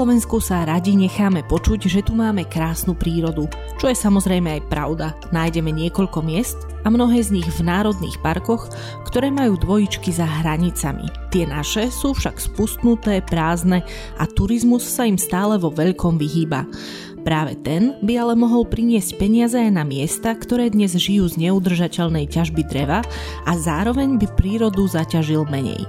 Slovensku sa radi necháme počuť, že tu máme krásnu prírodu, čo je samozrejme aj pravda. Nájdeme niekoľko miest a mnohé z nich v národných parkoch, ktoré majú dvojičky za hranicami. Tie naše sú však spustnuté, prázdne a turizmus sa im stále vo veľkom vyhýba. Práve ten by ale mohol priniesť peniaze aj na miesta, ktoré dnes žijú z neudržateľnej ťažby dreva a zároveň by prírodu zaťažil menej.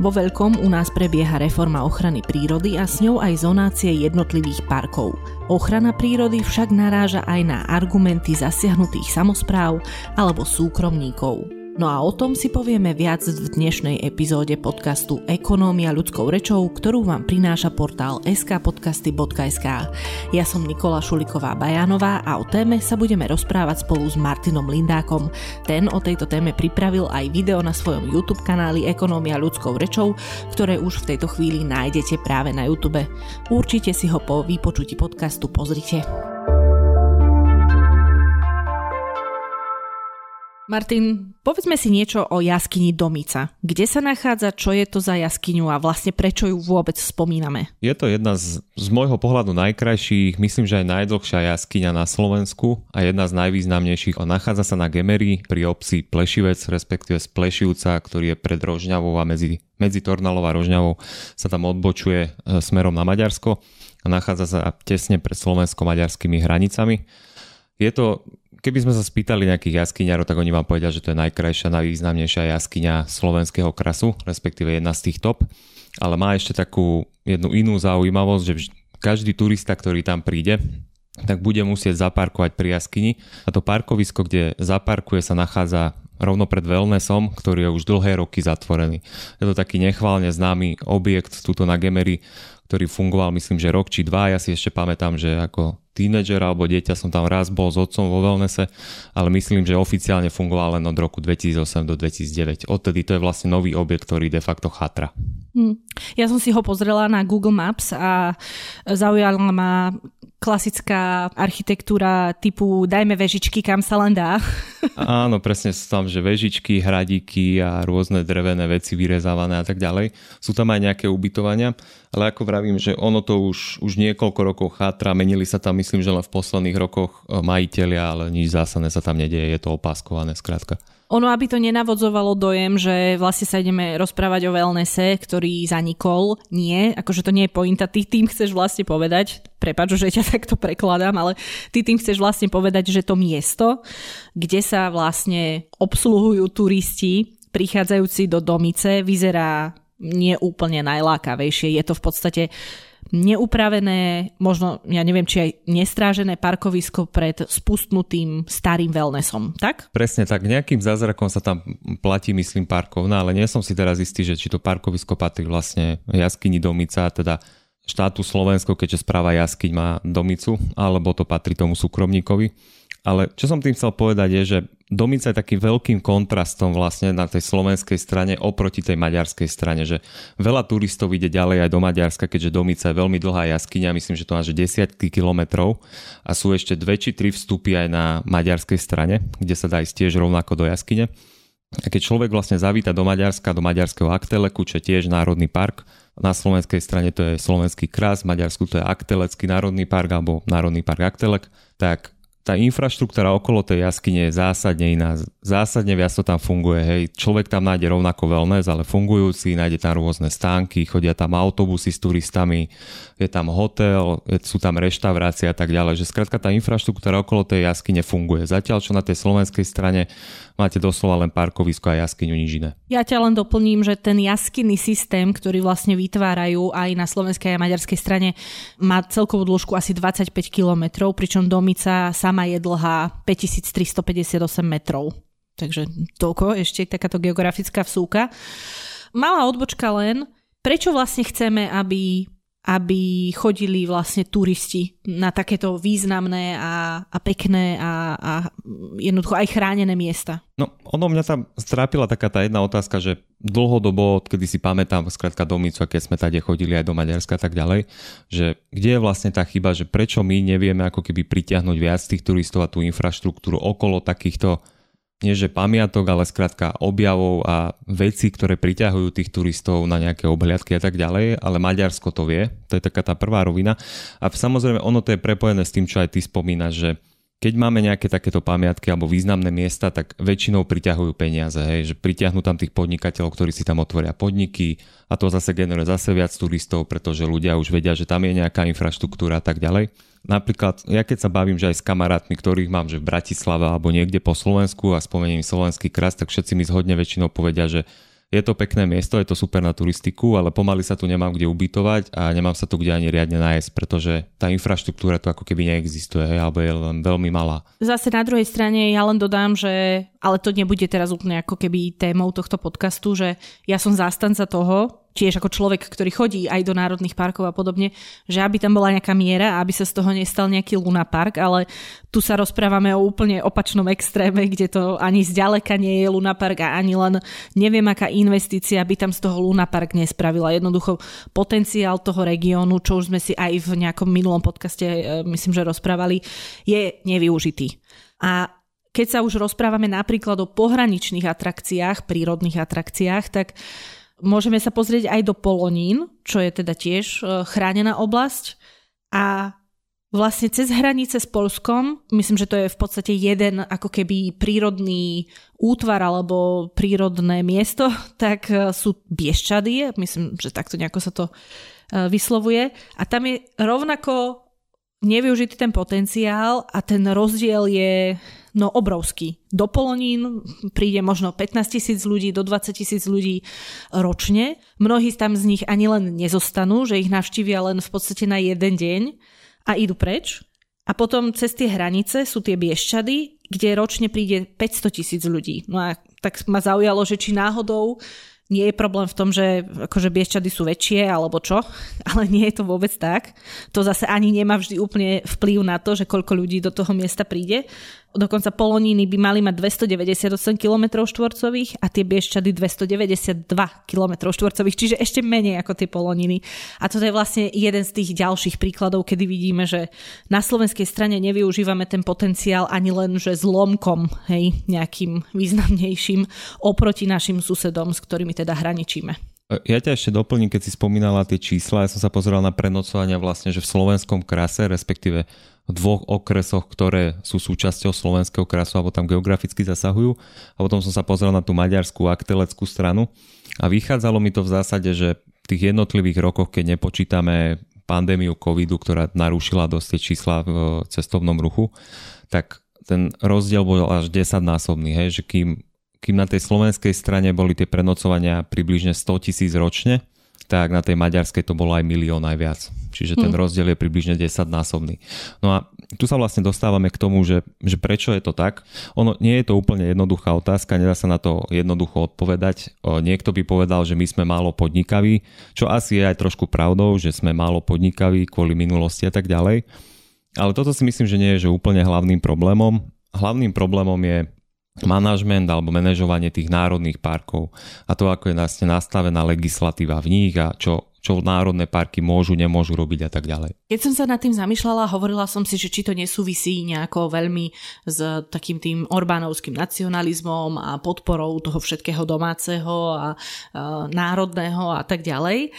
Vo veľkom u nás prebieha reforma ochrany prírody a s ňou aj zonácie jednotlivých parkov. Ochrana prírody však naráža aj na argumenty zasiahnutých samozpráv alebo súkromníkov. No a o tom si povieme viac v dnešnej epizóde podcastu Ekonómia ľudskou rečou, ktorú vám prináša portál skpodcasty.sk. Ja som Nikola Šuliková Bajanová a o téme sa budeme rozprávať spolu s Martinom Lindákom. Ten o tejto téme pripravil aj video na svojom YouTube kanáli Ekonómia ľudskou rečou, ktoré už v tejto chvíli nájdete práve na YouTube. Určite si ho po vypočutí podcastu pozrite. Martin, povedzme si niečo o jaskyni Domica. Kde sa nachádza, čo je to za jaskyňu a vlastne prečo ju vôbec spomíname? Je to jedna z, z môjho pohľadu najkrajších, myslím, že aj najdlhšia jaskyňa na Slovensku a jedna z najvýznamnejších. Nachádza sa na Gemery pri obci Plešivec, respektíve z Plešivca, ktorý je pred Rožňavou a medzi, medzi Tornalou a Rožňavou sa tam odbočuje e, smerom na Maďarsko a nachádza sa tesne pred slovensko-maďarskými hranicami. Je to keby sme sa spýtali nejakých jaskyňarov, tak oni vám povedia, že to je najkrajšia, najvýznamnejšia jaskyňa slovenského krasu, respektíve jedna z tých top. Ale má ešte takú jednu inú zaujímavosť, že každý turista, ktorý tam príde, tak bude musieť zaparkovať pri jaskyni. A to parkovisko, kde zaparkuje, sa nachádza rovno pred wellnessom, ktorý je už dlhé roky zatvorený. Je to taký nechválne známy objekt tuto na Gemery, ktorý fungoval myslím, že rok či dva. Ja si ešte pamätám, že ako tínedžer alebo dieťa som tam raz bol s otcom vo wellnesse, ale myslím, že oficiálne fungoval len od roku 2008 do 2009. Odtedy to je vlastne nový objekt, ktorý de facto chatra. Hmm. Ja som si ho pozrela na Google Maps a zaujala ma klasická architektúra typu dajme vežičky, kam sa len dá. Áno, presne sú tam, že vežičky, hradíky a rôzne drevené veci vyrezávané a tak ďalej. Sú tam aj nejaké ubytovania, ale ako vravím, že ono to už, už niekoľko rokov chátra, menili sa tam myslím, že len v posledných rokoch e, majiteľia, ale nič zásadné sa tam nedieje, je to opáskované skrátka. Ono, aby to nenavodzovalo dojem, že vlastne sa ideme rozprávať o wellnesse, ktorý zanikol. Nie, akože to nie je pointa. Ty tým chceš vlastne povedať, prepač, že ťa takto prekladám, ale ty tým chceš vlastne povedať, že to miesto, kde sa vlastne obsluhujú turisti prichádzajúci do domice, vyzerá nie úplne najlákavejšie. Je to v podstate neupravené, možno, ja neviem, či aj nestrážené parkovisko pred spustnutým starým wellnessom, tak? Presne tak, nejakým zázrakom sa tam platí, myslím, parkovná, ale nie som si teraz istý, že či to parkovisko patrí vlastne jaskyni Domica, teda štátu Slovensko, keďže správa jaskyň má Domicu, alebo to patrí tomu súkromníkovi. Ale čo som tým chcel povedať je, že Domica je takým veľkým kontrastom vlastne na tej slovenskej strane oproti tej maďarskej strane, že veľa turistov ide ďalej aj do Maďarska, keďže Domica je veľmi dlhá jaskyňa, myslím, že to má že desiatky kilometrov a sú ešte dve či tri vstupy aj na maďarskej strane, kde sa dá ísť tiež rovnako do jaskyne. A keď človek vlastne zavíta do Maďarska, do maďarského Akteleku, čo je tiež národný park, na slovenskej strane to je slovenský kras, v Maďarsku to je Aktelecký národný park alebo Národný park Aktelek, tak tá infraštruktúra okolo tej jaskyne je zásadne iná. Zásadne viac to tam funguje. Hej. Človek tam nájde rovnako wellness, ale fungujúci, nájde tam rôzne stánky, chodia tam autobusy s turistami, je tam hotel, sú tam reštaurácie a tak ďalej. Že skrátka tá infraštruktúra okolo tej jaskyne funguje. Zatiaľ, čo na tej slovenskej strane máte doslova len parkovisko a jaskyňu, nič iné. Ja ťa len doplním, že ten jaskyný systém, ktorý vlastne vytvárajú aj na slovenskej a maďarskej strane, má celkovú dĺžku asi 25 km, pričom domica sama je dlhá 5358 metrov. Takže toľko, ešte takáto geografická vsúka. Malá odbočka len, prečo vlastne chceme, aby aby chodili vlastne turisti na takéto významné a, a pekné a, a jednoducho aj chránené miesta. No, ono mňa tam strápila taká tá jedna otázka, že dlhodobo, kedy si pamätám, skrátka domicu, keď sme tady chodili aj do Maďarska a tak ďalej, že kde je vlastne tá chyba, že prečo my nevieme ako keby pritiahnuť viac tých turistov a tú infraštruktúru okolo takýchto nie že pamiatok, ale skrátka objavov a veci, ktoré priťahujú tých turistov na nejaké obhliadky a tak ďalej, ale Maďarsko to vie, to je taká tá prvá rovina. A samozrejme ono to je prepojené s tým, čo aj ty spomínaš, že keď máme nejaké takéto pamiatky alebo významné miesta, tak väčšinou priťahujú peniaze, hej, že pritiahnu tam tých podnikateľov, ktorí si tam otvoria podniky a to zase generuje zase viac turistov, pretože ľudia už vedia, že tam je nejaká infraštruktúra a tak ďalej. Napríklad, ja keď sa bavím, že aj s kamarátmi, ktorých mám, že v Bratislave alebo niekde po Slovensku a spomeniem slovenský kras, tak všetci mi zhodne väčšinou povedia, že je to pekné miesto, je to super na turistiku, ale pomaly sa tu nemám kde ubytovať a nemám sa tu kde ani riadne nájsť, pretože tá infraštruktúra tu ako keby neexistuje, alebo je len veľmi malá. Zase na druhej strane ja len dodám, že ale to nebude teraz úplne ako keby témou tohto podcastu, že ja som zástanca toho, tiež ako človek, ktorý chodí aj do národných parkov a podobne, že aby tam bola nejaká miera aby sa z toho nestal nejaký Luna Park, ale tu sa rozprávame o úplne opačnom extréme, kde to ani zďaleka nie je Luna Park a ani len neviem, aká investícia by tam z toho Luna Park nespravila. Jednoducho potenciál toho regiónu, čo už sme si aj v nejakom minulom podcaste e, myslím, že rozprávali, je nevyužitý. A keď sa už rozprávame napríklad o pohraničných atrakciách, prírodných atrakciách, tak Môžeme sa pozrieť aj do Polonín, čo je teda tiež e, chránená oblasť. A vlastne cez hranice s Polskom, myslím, že to je v podstate jeden ako keby prírodný útvar alebo prírodné miesto, tak e, sú Bieščady, myslím, že takto nejako sa to e, vyslovuje. A tam je rovnako nevyužitý ten potenciál a ten rozdiel je no obrovský. Do Polonín príde možno 15 tisíc ľudí, do 20 tisíc ľudí ročne. Mnohí tam z nich ani len nezostanú, že ich navštívia len v podstate na jeden deň a idú preč. A potom cez tie hranice sú tie Bieščady, kde ročne príde 500 tisíc ľudí. No a tak ma zaujalo, že či náhodou nie je problém v tom, že akože bieščady sú väčšie alebo čo, ale nie je to vôbec tak. To zase ani nemá vždy úplne vplyv na to, že koľko ľudí do toho miesta príde. Dokonca Poloníny by mali mať 298 km štvorcových a tie Bieščady 292 km štvorcových, čiže ešte menej ako tie Poloniny. A toto je vlastne jeden z tých ďalších príkladov, kedy vidíme, že na slovenskej strane nevyužívame ten potenciál ani len, že zlomkom, hej, nejakým významnejším oproti našim susedom, s ktorými teda hraničíme. Ja ťa ešte doplním, keď si spomínala tie čísla, ja som sa pozeral na prenocovania vlastne, že v slovenskom krase, respektíve v dvoch okresoch, ktoré sú súčasťou slovenského krasu alebo tam geograficky zasahujú. A potom som sa pozrel na tú maďarskú akteleckú stranu a vychádzalo mi to v zásade, že v tých jednotlivých rokoch, keď nepočítame pandémiu covidu, ktorá narušila dosť tie čísla v cestovnom ruchu, tak ten rozdiel bol až 10 násobný, hej, že kým, kým na tej slovenskej strane boli tie prenocovania približne 100 tisíc ročne, tak na tej maďarskej to bolo aj milión aj viac. Čiže ten hmm. rozdiel je približne 10 násobný. No a tu sa vlastne dostávame k tomu, že, že prečo je to tak. Ono nie je to úplne jednoduchá otázka, nedá sa na to jednoducho odpovedať. Niekto by povedal, že my sme málo podnikaví, čo asi je aj trošku pravdou, že sme málo podnikaví kvôli minulosti a tak ďalej. Ale toto si myslím, že nie je že úplne hlavným problémom. Hlavným problémom je manažment alebo manažovanie tých národných parkov a to, ako je vlastne nastavená legislatíva v nich a čo, čo národné parky môžu, nemôžu robiť a tak ďalej. Keď som sa nad tým zamýšľala, hovorila som si, že či to nesúvisí nejako veľmi s takým tým Orbánovským nacionalizmom a podporou toho všetkého domáceho a, a národného a tak ďalej.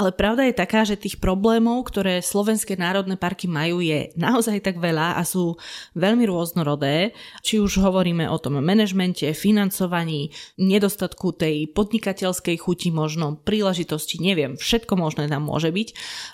Ale pravda je taká, že tých problémov, ktoré slovenské národné parky majú, je naozaj tak veľa a sú veľmi rôznorodé. Či už hovoríme o tom manažmente, financovaní, nedostatku tej podnikateľskej chuti, možno príležitosti, neviem, všetko možné tam môže byť.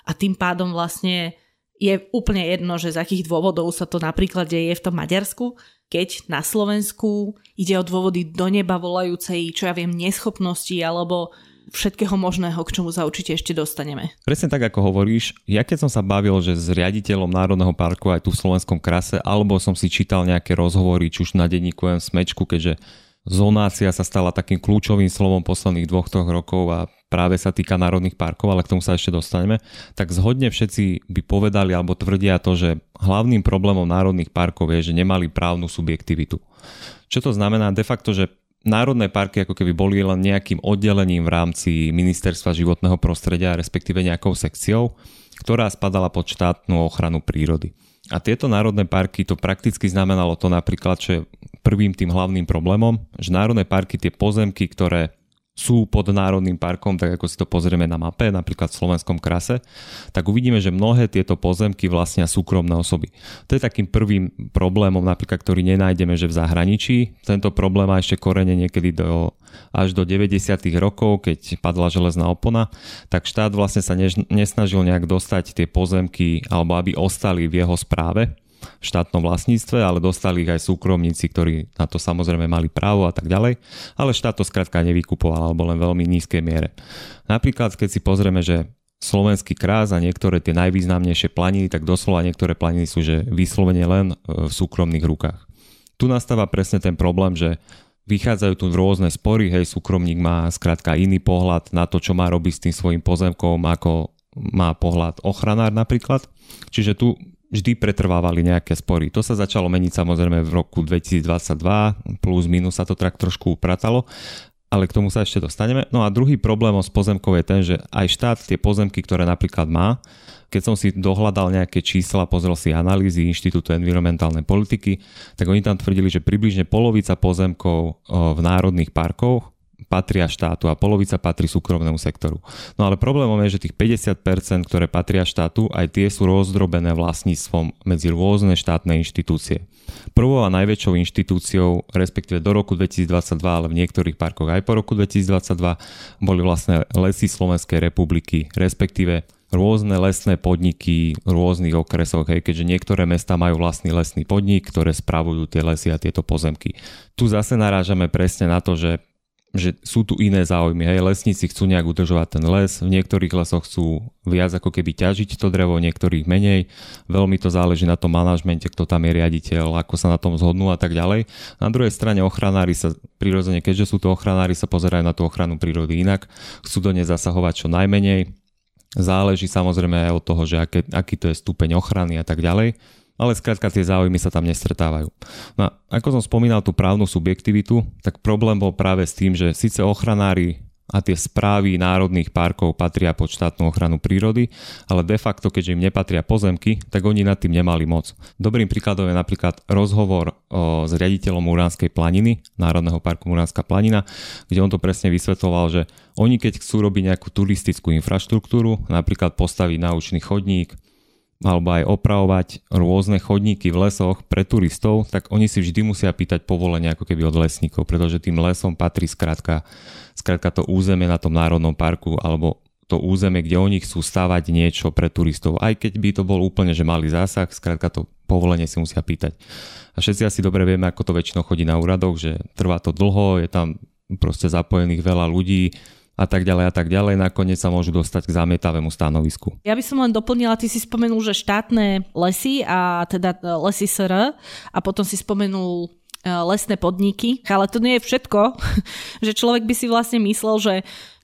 A tým pádom vlastne je úplne jedno, že z akých dôvodov sa to napríklad deje v tom Maďarsku, keď na Slovensku ide o dôvody do neba volajúcej, čo ja viem, neschopnosti alebo všetkého možného, k čomu sa určite ešte dostaneme. Presne tak, ako hovoríš. Ja keď som sa bavil, že s riaditeľom Národného parku aj tu v Slovenskom krase, alebo som si čítal nejaké rozhovory, či už na denníku M Smečku, keďže zonácia sa stala takým kľúčovým slovom posledných dvoch, troch rokov a práve sa týka národných parkov, ale k tomu sa ešte dostaneme, tak zhodne všetci by povedali alebo tvrdia to, že hlavným problémom národných parkov je, že nemali právnu subjektivitu. Čo to znamená? De facto, že národné parky ako keby boli len nejakým oddelením v rámci ministerstva životného prostredia, respektíve nejakou sekciou, ktorá spadala pod štátnu ochranu prírody. A tieto národné parky to prakticky znamenalo to napríklad, že prvým tým hlavným problémom, že národné parky tie pozemky, ktoré sú pod národným parkom, tak ako si to pozrieme na mape, napríklad v slovenskom krase, tak uvidíme, že mnohé tieto pozemky vlastnia súkromné osoby. To je takým prvým problémom, napríklad, ktorý nenájdeme, že v zahraničí. Tento problém má ešte korene niekedy do, až do 90. rokov, keď padla železná opona, tak štát vlastne sa nesnažil nejak dostať tie pozemky, alebo aby ostali v jeho správe v štátnom vlastníctve, ale dostali ich aj súkromníci, ktorí na to samozrejme mali právo a tak ďalej, ale štát to skrátka nevykupoval alebo len veľmi nízkej miere. Napríklad, keď si pozrieme, že slovenský krás a niektoré tie najvýznamnejšie planiny, tak doslova niektoré planiny sú že vyslovene len e, v súkromných rukách. Tu nastáva presne ten problém, že vychádzajú tu rôzne spory, hej, súkromník má skrátka iný pohľad na to, čo má robiť s tým svojim pozemkom, ako má pohľad ochranár napríklad. Čiže tu vždy pretrvávali nejaké spory. To sa začalo meniť samozrejme v roku 2022, plus minus sa to tak trošku upratalo, ale k tomu sa ešte dostaneme. No a druhý problém s pozemkou je ten, že aj štát tie pozemky, ktoré napríklad má, keď som si dohľadal nejaké čísla, pozrel si analýzy Inštitútu environmentálnej politiky, tak oni tam tvrdili, že približne polovica pozemkov v národných parkoch patria štátu a polovica patrí súkromnému sektoru. No ale problémom je, že tých 50%, ktoré patria štátu, aj tie sú rozdrobené vlastníctvom medzi rôzne štátne inštitúcie. Prvou a najväčšou inštitúciou, respektíve do roku 2022, ale v niektorých parkoch aj po roku 2022, boli vlastne lesy Slovenskej republiky, respektíve rôzne lesné podniky v rôznych okresoch, hej, keďže niektoré mesta majú vlastný lesný podnik, ktoré spravujú tie lesy a tieto pozemky. Tu zase narážame presne na to, že že sú tu iné záujmy. Hej, lesníci chcú nejak udržovať ten les, v niektorých lesoch chcú viac ako keby ťažiť to drevo, v niektorých menej. Veľmi to záleží na tom manažmente, kto tam je riaditeľ, ako sa na tom zhodnú a tak ďalej. Na druhej strane ochranári sa prirodzene, keďže sú to ochranári, sa pozerajú na tú ochranu prírody inak, chcú do nej zasahovať čo najmenej. Záleží samozrejme aj od toho, že aké, aký to je stupeň ochrany a tak ďalej ale skrátka tie záujmy sa tam nestretávajú. No a ako som spomínal tú právnu subjektivitu, tak problém bol práve s tým, že síce ochranári a tie správy národných parkov patria pod štátnu ochranu prírody, ale de facto, keďže im nepatria pozemky, tak oni nad tým nemali moc. Dobrým príkladom je napríklad rozhovor o, s riaditeľom Uránskej planiny, Národného parku Uránska planina, kde on to presne vysvetloval, že oni keď chcú robiť nejakú turistickú infraštruktúru, napríklad postaviť naučný chodník, alebo aj opravovať rôzne chodníky v lesoch pre turistov, tak oni si vždy musia pýtať povolenie ako keby od lesníkov, pretože tým lesom patrí skrátka, skrátka to územie na tom národnom parku alebo to územie, kde oni chcú stavať niečo pre turistov. Aj keď by to bol úplne, že malý zásah, skrátka to povolenie si musia pýtať. A všetci asi dobre vieme, ako to väčšinou chodí na úradoch, že trvá to dlho, je tam proste zapojených veľa ľudí, a tak ďalej a tak ďalej, nakoniec sa môžu dostať k zamietavému stanovisku. Ja by som len doplnila, ty si spomenul, že štátne lesy a teda e, lesy SR a potom si spomenul lesné podniky, ale to nie je všetko, že človek by si vlastne myslel, že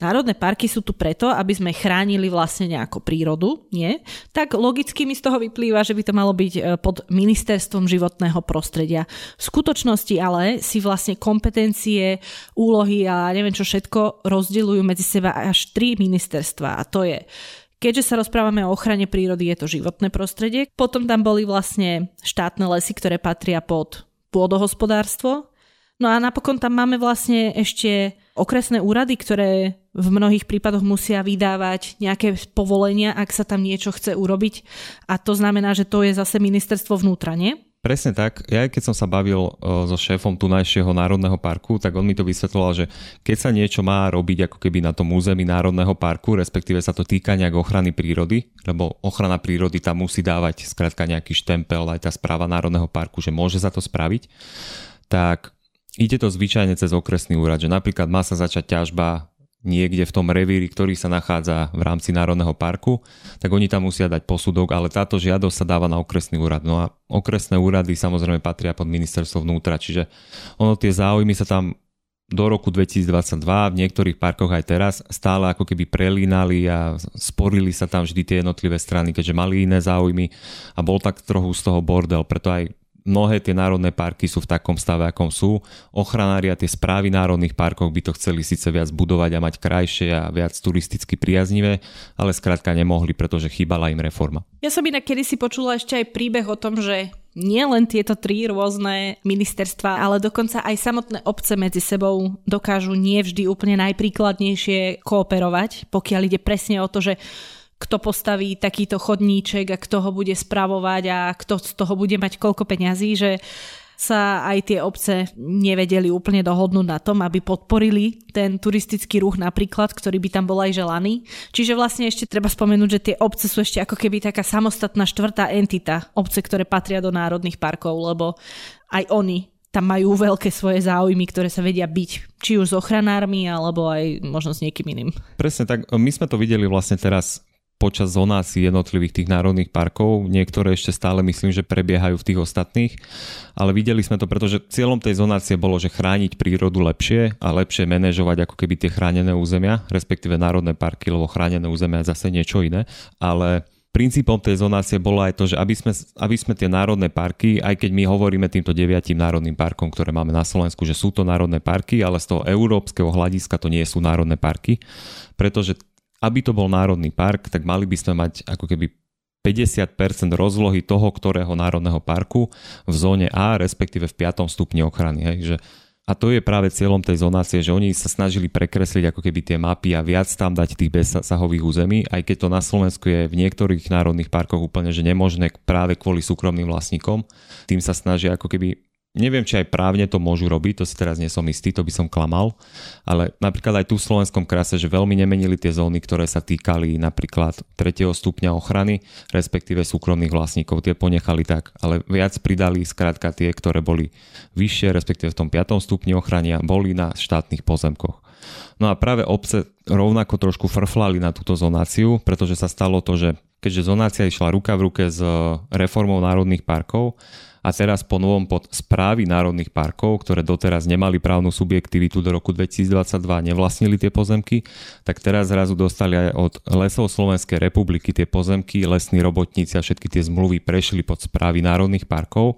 národné parky sú tu preto, aby sme chránili vlastne nejakú prírodu, nie? Tak logicky mi z toho vyplýva, že by to malo byť e, pod ministerstvom životného prostredia. V skutočnosti ale si vlastne kompetencie, úlohy a neviem čo všetko rozdeľujú medzi seba až tri ministerstva a to je Keďže sa rozprávame o ochrane prírody, je to životné prostredie. Potom tam boli vlastne štátne lesy, ktoré patria pod pôdohospodárstvo. No a napokon tam máme vlastne ešte okresné úrady, ktoré v mnohých prípadoch musia vydávať nejaké povolenia, ak sa tam niečo chce urobiť. A to znamená, že to je zase ministerstvo vnútra, nie? Presne tak. Ja keď som sa bavil so šéfom tunajšieho národného parku, tak on mi to vysvetloval, že keď sa niečo má robiť ako keby na tom území národného parku, respektíve sa to týka nejak ochrany prírody, lebo ochrana prírody tam musí dávať skrátka nejaký štempel aj tá správa národného parku, že môže sa to spraviť, tak ide to zvyčajne cez okresný úrad, že napríklad má sa začať ťažba niekde v tom revíri, ktorý sa nachádza v rámci Národného parku, tak oni tam musia dať posudok, ale táto žiadosť sa dáva na okresný úrad. No a okresné úrady samozrejme patria pod ministerstvo vnútra, čiže ono tie záujmy sa tam do roku 2022 v niektorých parkoch aj teraz stále ako keby prelínali a sporili sa tam vždy tie jednotlivé strany, keďže mali iné záujmy a bol tak trochu z toho bordel, preto aj mnohé tie národné parky sú v takom stave, akom sú. Ochranári a tie správy národných parkov by to chceli síce viac budovať a mať krajšie a viac turisticky priaznivé, ale skrátka nemohli, pretože chýbala im reforma. Ja som inak kedysi počula ešte aj príbeh o tom, že nie len tieto tri rôzne ministerstva, ale dokonca aj samotné obce medzi sebou dokážu nie vždy úplne najpríkladnejšie kooperovať, pokiaľ ide presne o to, že kto postaví takýto chodníček a kto ho bude spravovať a kto z toho bude mať koľko peňazí, že sa aj tie obce nevedeli úplne dohodnúť na tom, aby podporili ten turistický ruch napríklad, ktorý by tam bol aj želaný. Čiže vlastne ešte treba spomenúť, že tie obce sú ešte ako keby taká samostatná štvrtá entita, obce, ktoré patria do národných parkov, lebo aj oni tam majú veľké svoje záujmy, ktoré sa vedia byť, či už s ochranármi, alebo aj možno s niekým iným. Presne tak, my sme to videli vlastne teraz počas zonácií jednotlivých tých národných parkov. Niektoré ešte stále myslím, že prebiehajú v tých ostatných, ale videli sme to, pretože cieľom tej zonácie bolo, že chrániť prírodu lepšie a lepšie manažovať ako keby tie chránené územia, respektíve národné parky, lebo chránené územia je zase niečo iné, ale princípom tej zonácie bolo aj to, že aby sme, aby sme tie národné parky, aj keď my hovoríme týmto deviatim národným parkom, ktoré máme na Slovensku, že sú to národné parky, ale z toho európskeho hľadiska to nie sú národné parky, pretože aby to bol národný park, tak mali by sme mať ako keby 50% rozlohy toho, ktorého národného parku v zóne A, respektíve v 5. stupni ochrany. Hej, že a to je práve cieľom tej zonácie, že oni sa snažili prekresliť ako keby tie mapy a viac tam dať tých bezsahových území, aj keď to na Slovensku je v niektorých národných parkoch úplne že nemožné práve kvôli súkromným vlastníkom. Tým sa snažia ako keby Neviem, či aj právne to môžu robiť, to si teraz nie som istý, to by som klamal, ale napríklad aj tu v slovenskom krase, že veľmi nemenili tie zóny, ktoré sa týkali napríklad 3. stupňa ochrany, respektíve súkromných vlastníkov, tie ponechali tak, ale viac pridali skrátka tie, ktoré boli vyššie, respektíve v tom 5. stupni ochrany a boli na štátnych pozemkoch. No a práve obce rovnako trošku frflali na túto zonáciu, pretože sa stalo to, že keďže zonácia išla ruka v ruke s reformou národných parkov, a teraz po novom pod správy národných parkov, ktoré doteraz nemali právnu subjektivitu do roku 2022, nevlastnili tie pozemky, tak teraz zrazu dostali aj od lesov Slovenskej republiky tie pozemky, lesní robotníci a všetky tie zmluvy prešli pod správy národných parkov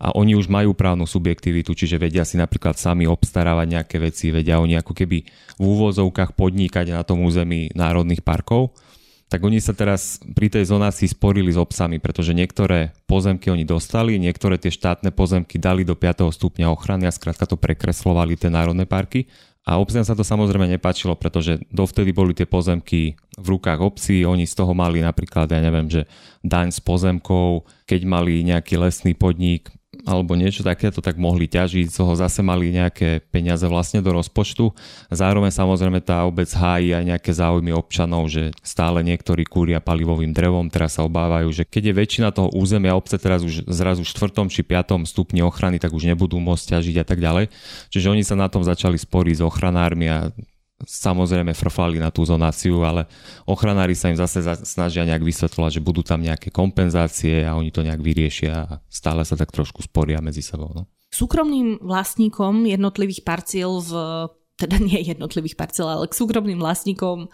a oni už majú právnu subjektivitu, čiže vedia si napríklad sami obstarávať nejaké veci, vedia oni ako keby v úvozovkách podnikať na tom území národných parkov tak oni sa teraz pri tej zonácii sporili s obsami, pretože niektoré pozemky oni dostali, niektoré tie štátne pozemky dali do 5. stupňa ochrany a skrátka to prekreslovali tie národné parky. A obciam sa to samozrejme nepáčilo, pretože dovtedy boli tie pozemky v rukách obcí, oni z toho mali napríklad, ja neviem, že daň z pozemkov, keď mali nejaký lesný podnik, alebo niečo takéto, tak mohli ťažiť, z toho zase mali nejaké peniaze vlastne do rozpočtu. Zároveň samozrejme tá obec hájí aj nejaké záujmy občanov, že stále niektorí kúria palivovým drevom, teraz sa obávajú, že keď je väčšina toho územia obce teraz už zrazu v 4. či 5. stupni ochrany, tak už nebudú môcť ťažiť a tak ďalej. Čiže oni sa na tom začali sporiť s ochranármi a samozrejme frflali na tú zonáciu, ale ochranári sa im zase snažia nejak vysvetľovať, že budú tam nejaké kompenzácie a oni to nejak vyriešia a stále sa tak trošku sporia medzi sebou. No. Súkromným vlastníkom jednotlivých parciel v teda nie jednotlivých parciel, ale k súkromným vlastníkom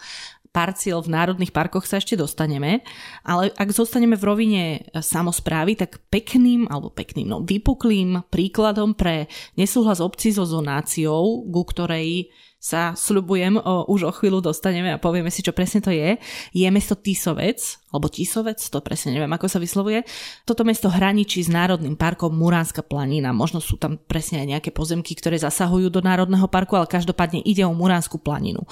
parciel v národných parkoch sa ešte dostaneme, ale ak zostaneme v rovine samozprávy, tak pekným, alebo pekným, no vypuklým príkladom pre nesúhlas obcí so zonáciou, ku ktorej sa sľubujem, o, už o chvíľu dostaneme a povieme si, čo presne to je, je mesto Tisovec, alebo Tisovec, to presne neviem, ako sa vyslovuje. Toto mesto hraničí s Národným parkom Muránska planina. Možno sú tam presne aj nejaké pozemky, ktoré zasahujú do Národného parku, ale každopádne ide o Muránsku planinu.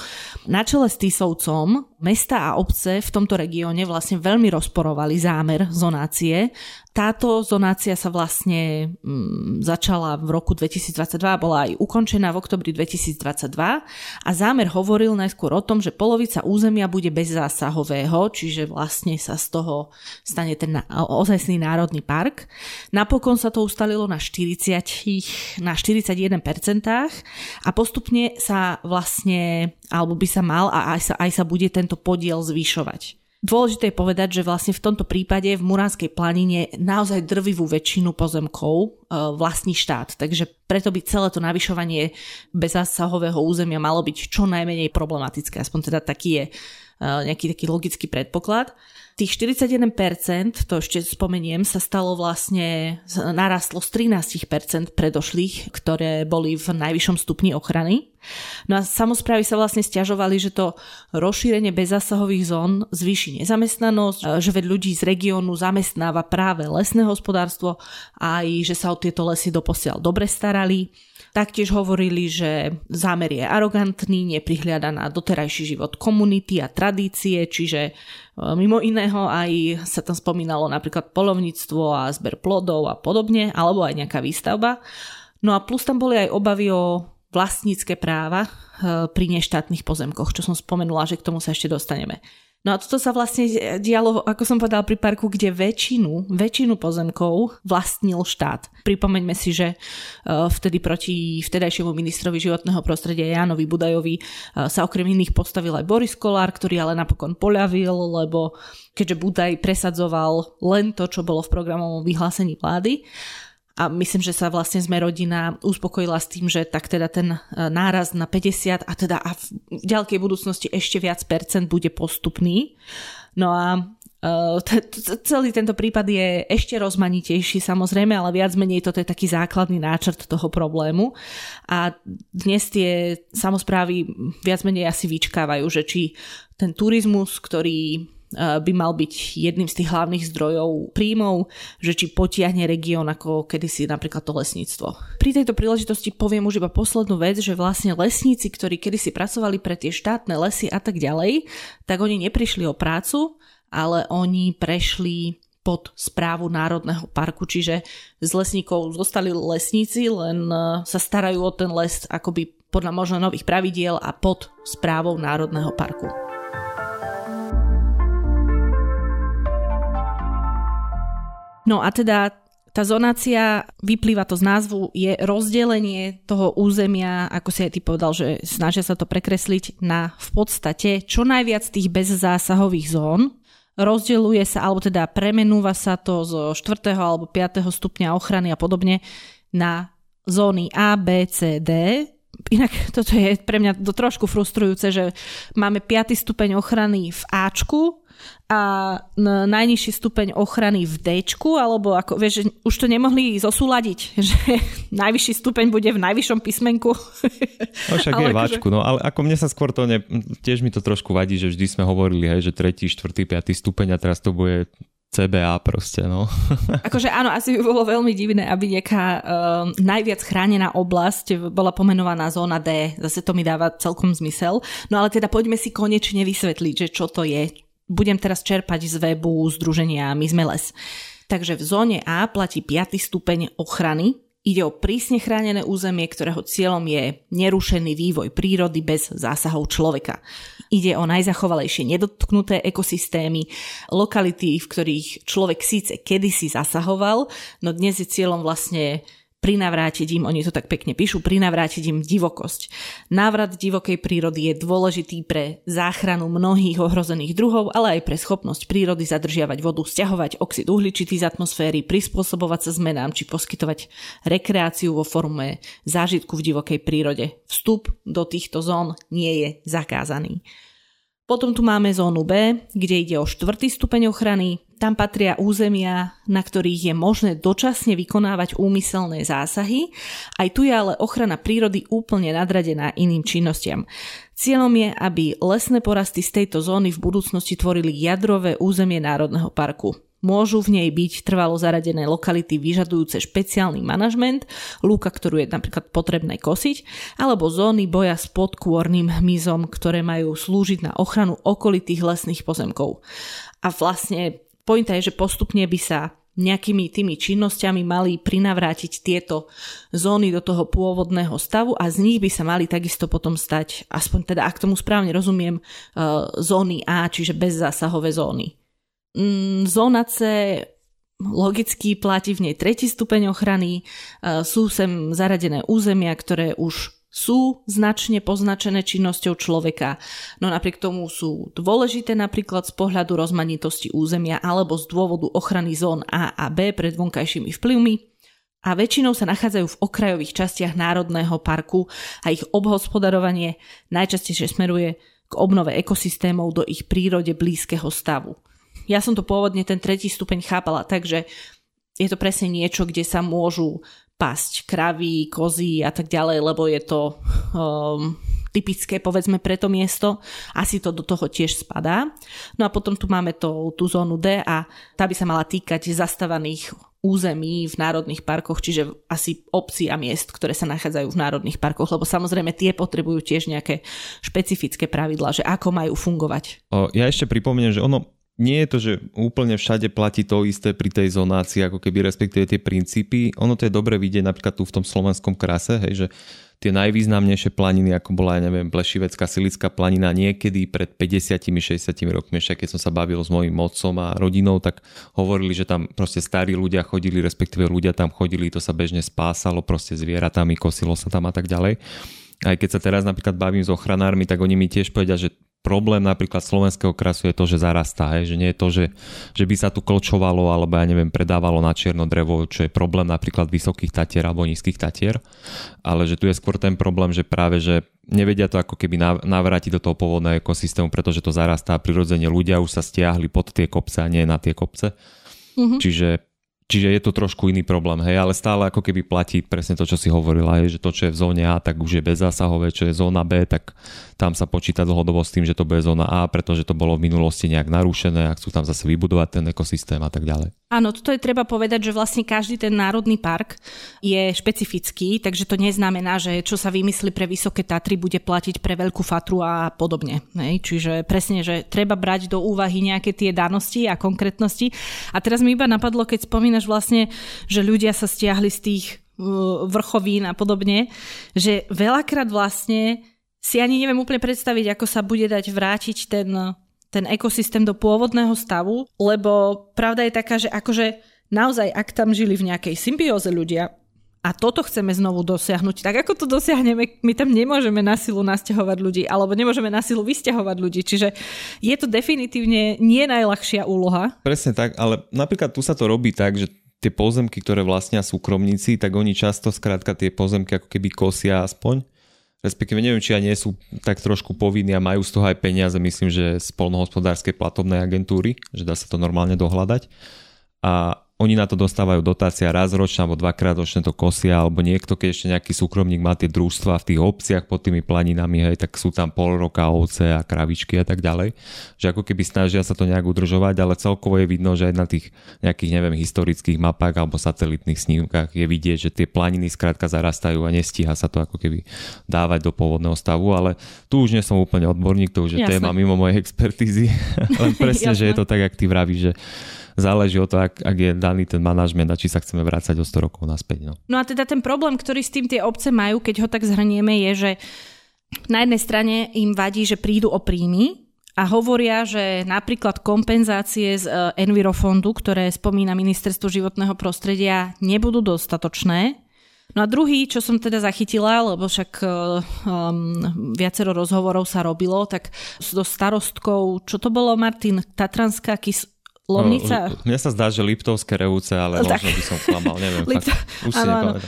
Na čele s Tisovcom mesta a obce v tomto regióne vlastne veľmi rozporovali zámer zonácie táto zonácia sa vlastne mm, začala v roku 2022 a bola aj ukončená v oktobri 2022 a zámer hovoril najskôr o tom, že polovica územia bude bez zásahového, čiže vlastne sa z toho stane ten ozajstný národný park. Napokon sa to ustalilo na 40, na 41% a postupne sa vlastne, alebo by sa mal a aj sa, aj sa bude tento podiel zvyšovať. Dôležité je povedať, že vlastne v tomto prípade v Muránskej planine naozaj drvivú väčšinu pozemkov e, vlastní štát, takže preto by celé to navyšovanie bezzásahového územia malo byť čo najmenej problematické, aspoň teda taký je nejaký taký logický predpoklad. Tých 41%, to ešte spomeniem, sa stalo vlastne, narastlo z 13% predošlých, ktoré boli v najvyššom stupni ochrany. No a samozprávy sa vlastne stiažovali, že to rozšírenie bezzásahových zón zvýši nezamestnanosť, že veď ľudí z regiónu zamestnáva práve lesné hospodárstvo a aj, že sa o tieto lesy doposiaľ dobre starali. Taktiež hovorili, že zámer je arogantný, neprihliada na doterajší život komunity a tradície, čiže e, mimo iného aj sa tam spomínalo napríklad polovníctvo a zber plodov a podobne, alebo aj nejaká výstavba. No a plus tam boli aj obavy o vlastnícke práva e, pri neštátnych pozemkoch, čo som spomenula, že k tomu sa ešte dostaneme. No a toto sa vlastne dialo, ako som povedala, pri parku, kde väčšinu, väčšinu pozemkov vlastnil štát. Pripomeňme si, že e, vtedy proti vtedajšiemu ministrovi životného prostredia Jánovi Budajovi e, sa okrem iných postavil aj Boris Kolár, ktorý ale napokon poľavil, lebo keďže Budaj presadzoval len to, čo bolo v programovom vyhlásení vlády, a myslím, že sa vlastne sme rodina uspokojila s tým, že tak teda ten e, náraz na 50 a teda a v ďalkej budúcnosti ešte viac percent bude postupný. No a e, celý tento prípad je ešte rozmanitejší samozrejme, ale viac menej toto je taký základný náčrt toho problému a dnes tie samozprávy viac menej asi vyčkávajú, že či ten turizmus, ktorý by mal byť jedným z tých hlavných zdrojov príjmov, že či potiahne región ako kedysi napríklad to lesníctvo. Pri tejto príležitosti poviem už iba poslednú vec, že vlastne lesníci, ktorí kedysi pracovali pre tie štátne lesy a tak ďalej, tak oni neprišli o prácu, ale oni prešli pod správu Národného parku, čiže z lesníkov zostali lesníci, len e, sa starajú o ten les akoby podľa možno nových pravidiel a pod správou Národného parku. No a teda tá zonácia, vyplýva to z názvu, je rozdelenie toho územia, ako si aj ty povedal, že snažia sa to prekresliť na v podstate čo najviac tých bezzásahových zón. Rozdeluje sa, alebo teda premenúva sa to zo 4. alebo 5. stupňa ochrany a podobne na zóny A, B, C, D. Inak toto je pre mňa to trošku frustrujúce, že máme 5. stupeň ochrany v Ačku, a najnižší stupeň ochrany v D, alebo ako, vieš, že už to nemohli zosúľadiť, že najvyšší stupeň bude v najvyššom písmenku. No však ale je akože... váčku, no ale ako mne sa skôr to, ne, tiež mi to trošku vadí, že vždy sme hovorili, hej, že tretí, štvrtý, piatý stupeň a teraz to bude CBA proste, no. Akože áno, asi by bolo veľmi divné, aby nejaká uh, najviac chránená oblasť bola pomenovaná zóna D. Zase to mi dáva celkom zmysel. No ale teda poďme si konečne vysvetliť, že čo to je, budem teraz čerpať z webu Združenia My sme les. Takže v zóne A platí 5. stupeň ochrany. Ide o prísne chránené územie, ktorého cieľom je nerušený vývoj prírody bez zásahov človeka. Ide o najzachovalejšie nedotknuté ekosystémy, lokality, v ktorých človek síce kedysi zasahoval, no dnes je cieľom vlastne prinavrátiť im, oni to tak pekne píšu, prinavrátiť im divokosť. Návrat divokej prírody je dôležitý pre záchranu mnohých ohrozených druhov, ale aj pre schopnosť prírody zadržiavať vodu, stiahovať oxid uhličitý z atmosféry, prispôsobovať sa zmenám či poskytovať rekreáciu vo forme zážitku v divokej prírode. Vstup do týchto zón nie je zakázaný. Potom tu máme zónu B, kde ide o štvrtý stupeň ochrany. Tam patria územia, na ktorých je možné dočasne vykonávať úmyselné zásahy. Aj tu je ale ochrana prírody úplne nadradená iným činnostiam. Cieľom je, aby lesné porasty z tejto zóny v budúcnosti tvorili jadrové územie Národného parku. Môžu v nej byť trvalo zaradené lokality vyžadujúce špeciálny manažment, lúka, ktorú je napríklad potrebné kosiť, alebo zóny boja s podkôrnym hmyzom, ktoré majú slúžiť na ochranu okolitých lesných pozemkov. A vlastne pointa je, že postupne by sa nejakými tými činnosťami mali prinavrátiť tieto zóny do toho pôvodného stavu a z nich by sa mali takisto potom stať, aspoň teda ak tomu správne rozumiem, eh, zóny A, čiže bezzásahové zóny. Mm, zóna C logicky platí v nej tretí stupeň ochrany, e, sú sem zaradené územia, ktoré už sú značne poznačené činnosťou človeka, no napriek tomu sú dôležité napríklad z pohľadu rozmanitosti územia alebo z dôvodu ochrany zón A a B pred vonkajšími vplyvmi a väčšinou sa nachádzajú v okrajových častiach Národného parku a ich obhospodarovanie najčastejšie smeruje k obnove ekosystémov do ich prírode blízkeho stavu. Ja som to pôvodne ten tretí stupeň chápala, takže je to presne niečo, kde sa môžu pasť kravy, kozy a tak ďalej, lebo je to um, typické povedzme pre to miesto. Asi to do toho tiež spadá. No a potom tu máme to, tú zónu D a tá by sa mala týkať zastavaných území v národných parkoch, čiže asi obcí a miest, ktoré sa nachádzajú v národných parkoch, lebo samozrejme tie potrebujú tiež nejaké špecifické pravidlá, že ako majú fungovať. Ja ešte pripomeniem, že ono nie je to, že úplne všade platí to isté pri tej zonácii, ako keby respektíve tie princípy. Ono to je dobre vidieť napríklad tu v tom slovenskom krase, hej, že tie najvýznamnejšie planiny, ako bola, ja neviem, Blešivecká silická planina niekedy pred 50-60 rokmi, ešte keď som sa bavil s mojim otcom a rodinou, tak hovorili, že tam proste starí ľudia chodili, respektíve ľudia tam chodili, to sa bežne spásalo, proste zvieratami, kosilo sa tam a tak ďalej. Aj keď sa teraz napríklad bavím s ochranármi, tak oni mi tiež povedia, že problém napríklad slovenského krasu je to, že zarastá, hej? že nie je to, že, že by sa tu klčovalo alebo ja neviem, predávalo na čierno drevo, čo je problém napríklad vysokých tatier alebo nízkych tatier, ale že tu je skôr ten problém, že práve, že nevedia to ako keby navrátiť do toho pôvodného ekosystému, pretože to zarastá prirodzene ľudia už sa stiahli pod tie kopce a nie na tie kopce. Mm-hmm. Čiže Čiže je to trošku iný problém, hej, ale stále ako keby platí presne to, čo si hovorila, hej, že to, čo je v zóne A, tak už je bezzásahové, čo je zóna B, tak tam sa počíta dlhodobo s tým, že to bude zóna A, pretože to bolo v minulosti nejak narušené a chcú tam zase vybudovať ten ekosystém a tak ďalej. Áno, toto je treba povedať, že vlastne každý ten národný park je špecifický, takže to neznamená, že čo sa vymyslí pre Vysoké Tatry bude platiť pre Veľkú Fatru a podobne. Hej? Čiže presne, že treba brať do úvahy nejaké tie danosti a konkrétnosti. A teraz mi iba napadlo, keď spomínaš vlastne, že ľudia sa stiahli z tých uh, vrchovín a podobne, že veľakrát vlastne si ani neviem úplne predstaviť, ako sa bude dať vrátiť ten ten ekosystém do pôvodného stavu, lebo pravda je taká, že akože naozaj, ak tam žili v nejakej symbióze ľudia, a toto chceme znovu dosiahnuť. Tak ako to dosiahneme, my tam nemôžeme na silu nasťahovať ľudí, alebo nemôžeme na silu vysťahovať ľudí. Čiže je to definitívne nie najľahšia úloha. Presne tak, ale napríklad tu sa to robí tak, že tie pozemky, ktoré vlastnia súkromníci, tak oni často skrátka tie pozemky ako keby kosia aspoň respektíve neviem, či aj nie sú tak trošku povinní a majú z toho aj peniaze, myslím, že z polnohospodárskej platobnej agentúry, že dá sa to normálne dohľadať. A oni na to dostávajú dotácia raz ročne alebo dvakrát ročne to kosia, alebo niekto, keď ešte nejaký súkromník má tie družstva v tých obciach pod tými planinami, hej, tak sú tam pol roka ovce a kravičky a tak ďalej. Že ako keby snažia sa to nejak udržovať, ale celkovo je vidno, že aj na tých nejakých, neviem, historických mapách alebo satelitných snímkach je vidieť, že tie planiny skrátka zarastajú a nestíha sa to ako keby dávať do pôvodného stavu, ale tu už nie som úplne odborník, to už je Jasne. téma mimo mojej expertízy, len presne, že je to tak, ak ty vravíš, že záleží o to, ak, ak je daný ten manažment a či sa chceme vrácať o 100 rokov naspäť. No. no a teda ten problém, ktorý s tým tie obce majú, keď ho tak zhrnieme, je, že na jednej strane im vadí, že prídu o príjmy, a hovoria, že napríklad kompenzácie z e, Envirofondu, ktoré spomína Ministerstvo životného prostredia, nebudú dostatočné. No a druhý, čo som teda zachytila, lebo však um, viacero rozhovorov sa robilo, tak so starostkou, čo to bolo, Martin, Tatranská kys- Lomnica? No, mne sa zdá, že Liptovské revúce, ale tak. možno by som klamal, neviem. Lipto... fakt, už si áno,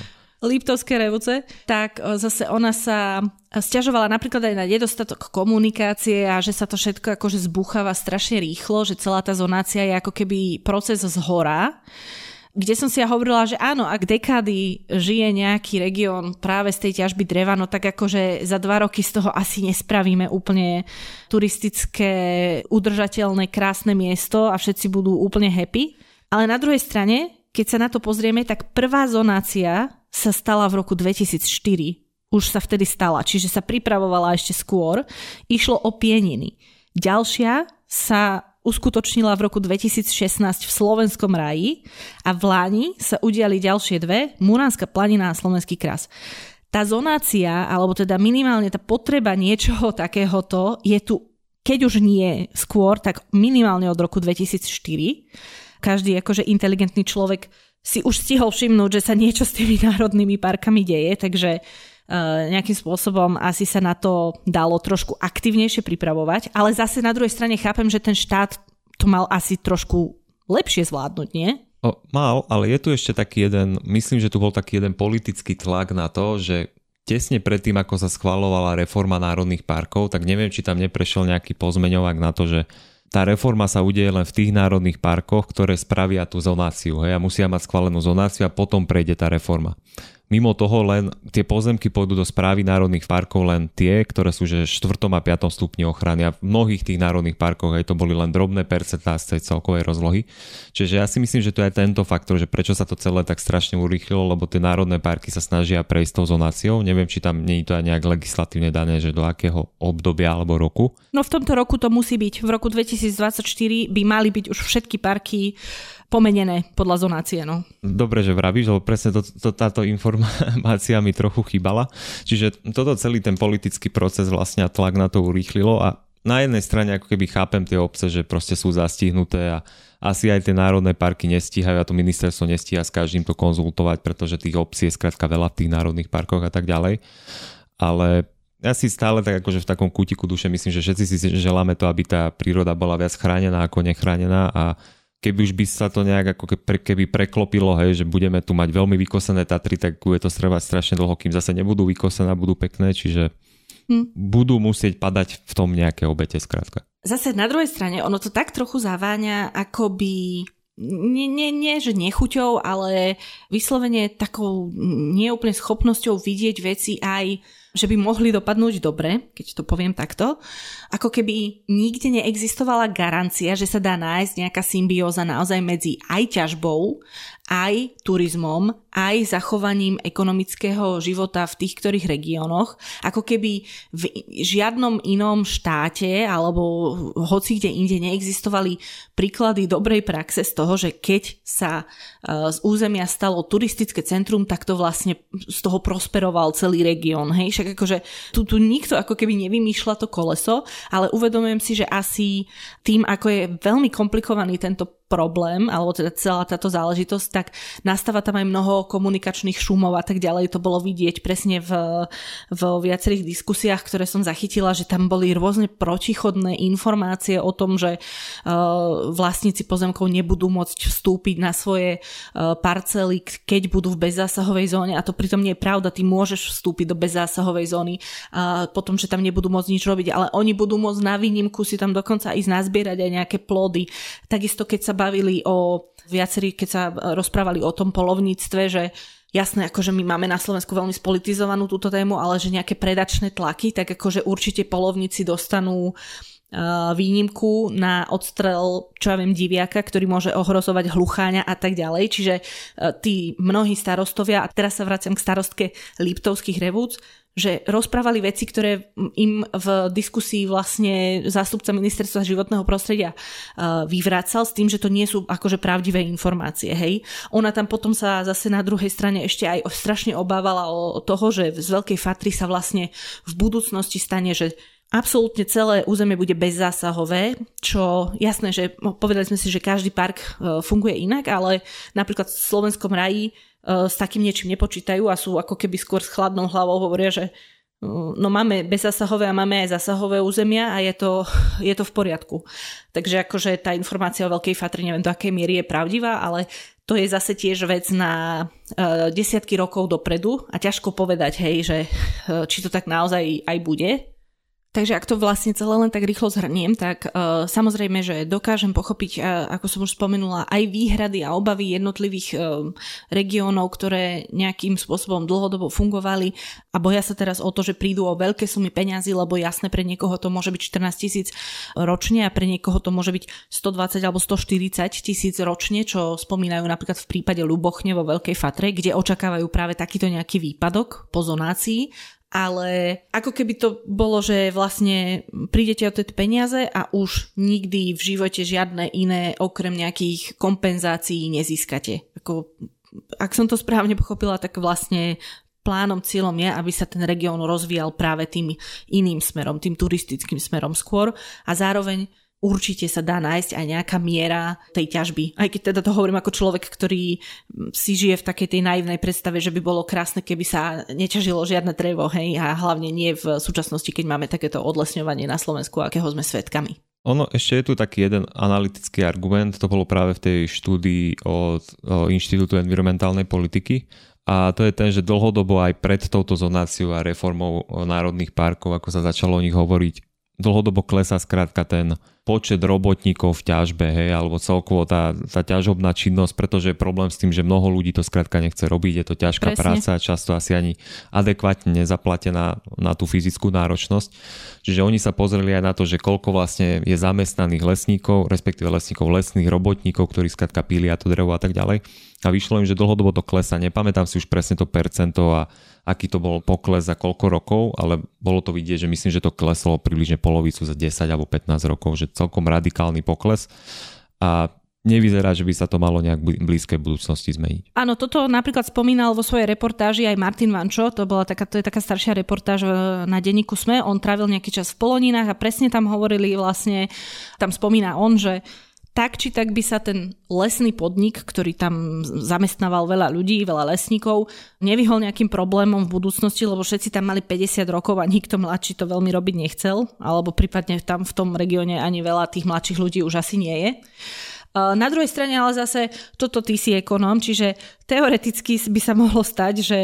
Liptovské revúce, tak zase ona sa stiažovala napríklad aj na nedostatok komunikácie a že sa to všetko akože zbúchava strašne rýchlo, že celá tá zonácia je ako keby proces z hora kde som si ja hovorila, že áno, ak dekády žije nejaký región práve z tej ťažby dreva, no tak akože za dva roky z toho asi nespravíme úplne turistické, udržateľné, krásne miesto a všetci budú úplne happy. Ale na druhej strane, keď sa na to pozrieme, tak prvá zonácia sa stala v roku 2004 už sa vtedy stala, čiže sa pripravovala ešte skôr. Išlo o pieniny. Ďalšia sa uskutočnila v roku 2016 v Slovenskom raji a v Láni sa udiali ďalšie dve, Muránska planina a Slovenský kras. Tá zonácia, alebo teda minimálne tá potreba niečoho takéhoto je tu, keď už nie skôr, tak minimálne od roku 2004. Každý akože inteligentný človek si už stihol všimnúť, že sa niečo s tými národnými parkami deje, takže nejakým spôsobom asi sa na to dalo trošku aktívnejšie pripravovať, ale zase na druhej strane chápem, že ten štát to mal asi trošku lepšie zvládnuť, nie? O, mal, ale je tu ešte taký jeden, myslím, že tu bol taký jeden politický tlak na to, že tesne predtým, ako sa schvalovala reforma národných parkov, tak neviem, či tam neprešiel nejaký pozmeňovák na to, že tá reforma sa udeje len v tých národných parkoch, ktoré spravia tú zonáciu. Hej, a musia mať schválenú zonáciu a potom prejde tá reforma. Mimo toho len tie pozemky pôjdu do správy národných parkov len tie, ktoré sú že 4. a 5. stupni ochrany a v mnohých tých národných parkoch aj to boli len drobné percentá z tej celkovej rozlohy. Čiže ja si myslím, že to je aj tento faktor, že prečo sa to celé tak strašne urýchlilo, lebo tie národné parky sa snažia prejsť tou zonáciou. Neviem, či tam nie je to aj nejak legislatívne dané, že do akého obdobia alebo roku. No v tomto roku to musí byť. V roku 2024 by mali byť už všetky parky pomenené podľa zonácie. No. Dobre, že vravíš, lebo presne to, to, táto informácia mi trochu chýbala. Čiže toto celý ten politický proces vlastne a tlak na to urýchlilo a na jednej strane ako keby chápem tie obce, že proste sú zastihnuté a asi aj tie národné parky nestíhajú a to ministerstvo nestíha s každým to konzultovať, pretože tých obcí je skrátka veľa v tých národných parkoch a tak ďalej. Ale ja si stále tak akože v takom kútiku duše myslím, že všetci si želáme to, aby tá príroda bola viac chránená ako nechránená a keby už by sa to nejak ako keby preklopilo, hej, že budeme tu mať veľmi vykosené Tatry, tak bude to trvať strašne dlho, kým zase nebudú vykosené, budú pekné, čiže hm. budú musieť padať v tom nejaké obete skrátka. Zase na druhej strane, ono to tak trochu zaváňa, akoby nie, nie, nie, že nechuťou, ale vyslovene takou neúplne schopnosťou vidieť veci aj že by mohli dopadnúť dobre, keď to poviem takto, ako keby nikde neexistovala garancia, že sa dá nájsť nejaká symbióza naozaj medzi aj ťažbou, aj turizmom, aj zachovaním ekonomického života v tých ktorých regiónoch, ako keby v žiadnom inom štáte alebo hoci kde inde neexistovali príklady dobrej praxe z toho, že keď sa e, z územia stalo turistické centrum, tak to vlastne z toho prosperoval celý región. Hej, však akože tu, tu nikto ako keby nevymýšľa to koleso, ale uvedomujem si, že asi tým, ako je veľmi komplikovaný tento problém, alebo teda celá táto záležitosť, tak nastáva tam aj mnoho komunikačných šumov a tak ďalej. To bolo vidieť presne v, v viacerých diskusiách, ktoré som zachytila, že tam boli rôzne protichodné informácie o tom, že uh, vlastníci pozemkov nebudú môcť vstúpiť na svoje uh, parcely, keď budú v bezzásahovej zóne a to pritom nie je pravda. Ty môžeš vstúpiť do bezzásahovej zóny a potom, že tam nebudú môcť nič robiť, ale oni budú môcť na výnimku si tam dokonca ísť nazbierať aj nejaké plody. Takisto, keď sa bavili o viacerí, keď sa rozprávali o tom polovníctve, že jasné, akože my máme na Slovensku veľmi spolitizovanú túto tému, ale že nejaké predačné tlaky, tak akože určite polovníci dostanú výnimku na odstrel, čo ja viem, diviaka, ktorý môže ohrozovať hlucháňa a tak ďalej. Čiže tí mnohí starostovia, a teraz sa vraciam k starostke Liptovských revúc, že rozprávali veci, ktoré im v diskusii vlastne zástupca ministerstva životného prostredia uh, vyvracal s tým, že to nie sú akože pravdivé informácie, hej. Ona tam potom sa zase na druhej strane ešte aj strašne obávala o toho, že z Veľkej Fatry sa vlastne v budúcnosti stane, že absolútne celé územie bude bezzásahové, čo jasné, že povedali sme si, že každý park uh, funguje inak, ale napríklad v Slovenskom raji E, s takým niečím nepočítajú a sú ako keby skôr s chladnou hlavou hovoria, že e, no máme bezzasahové a máme aj zasahové územia a je to, je to v poriadku. Takže akože tá informácia o Veľkej Fatri neviem do akej miery je pravdivá, ale to je zase tiež vec na uh, desiatky rokov dopredu a ťažko povedať, hej, že či to tak naozaj aj bude, Takže ak to vlastne celé len tak rýchlo zhrniem, tak uh, samozrejme, že dokážem pochopiť, uh, ako som už spomenula, aj výhrady a obavy jednotlivých uh, regiónov, ktoré nejakým spôsobom dlhodobo fungovali. A boja sa teraz o to, že prídu o veľké sumy peňazí, lebo jasne pre niekoho to môže byť 14 tisíc ročne a pre niekoho to môže byť 120 alebo 140 tisíc ročne, čo spomínajú napríklad v prípade Lubochne vo Veľkej Fatre, kde očakávajú práve takýto nejaký výpadok po zonácii ale ako keby to bolo, že vlastne prídete o tie peniaze a už nikdy v živote žiadne iné okrem nejakých kompenzácií nezískate. Ako, ak som to správne pochopila, tak vlastne plánom, cieľom je, aby sa ten región rozvíjal práve tým iným smerom, tým turistickým smerom skôr a zároveň určite sa dá nájsť aj nejaká miera tej ťažby. Aj keď teda to hovorím ako človek, ktorý si žije v takej tej naivnej predstave, že by bolo krásne, keby sa neťažilo žiadne drevo, hej, a hlavne nie v súčasnosti, keď máme takéto odlesňovanie na Slovensku, akého sme svetkami. Ono, ešte je tu taký jeden analytický argument, to bolo práve v tej štúdii od, od Inštitútu environmentálnej politiky a to je ten, že dlhodobo aj pred touto zonáciou a reformou národných parkov, ako sa začalo o nich hovoriť, dlhodobo klesá skrátka ten počet robotníkov v ťažbe, hej, alebo celkovo tá, tá ťažobná činnosť, pretože je problém s tým, že mnoho ľudí to skrátka nechce robiť, je to ťažká Presne. práca, často asi ani adekvátne nezaplatená na tú fyzickú náročnosť. Čiže oni sa pozreli aj na to, že koľko vlastne je zamestnaných lesníkov, respektíve lesníkov, lesných robotníkov, ktorí skrátka pília to drevo a tak ďalej. A vyšlo im, že dlhodobo to klesa. Nepamätám si už presne to percento a aký to bol pokles za koľko rokov, ale bolo to vidieť, že myslím, že to kleslo približne polovicu za 10 alebo 15 rokov, že celkom radikálny pokles a nevyzerá, že by sa to malo nejak blízkej budúcnosti zmeniť. Áno, toto napríklad spomínal vo svojej reportáži aj Martin Vančo, to, bola taká, to je taká staršia reportáž na denníku SME, on trávil nejaký čas v Poloninách a presne tam hovorili vlastne, tam spomína on, že tak či tak by sa ten lesný podnik, ktorý tam zamestnával veľa ľudí, veľa lesníkov, nevyhol nejakým problémom v budúcnosti, lebo všetci tam mali 50 rokov a nikto mladší to veľmi robiť nechcel, alebo prípadne tam v tom regióne ani veľa tých mladších ľudí už asi nie je. Na druhej strane ale zase toto ty si ekonóm, čiže teoreticky by sa mohlo stať, že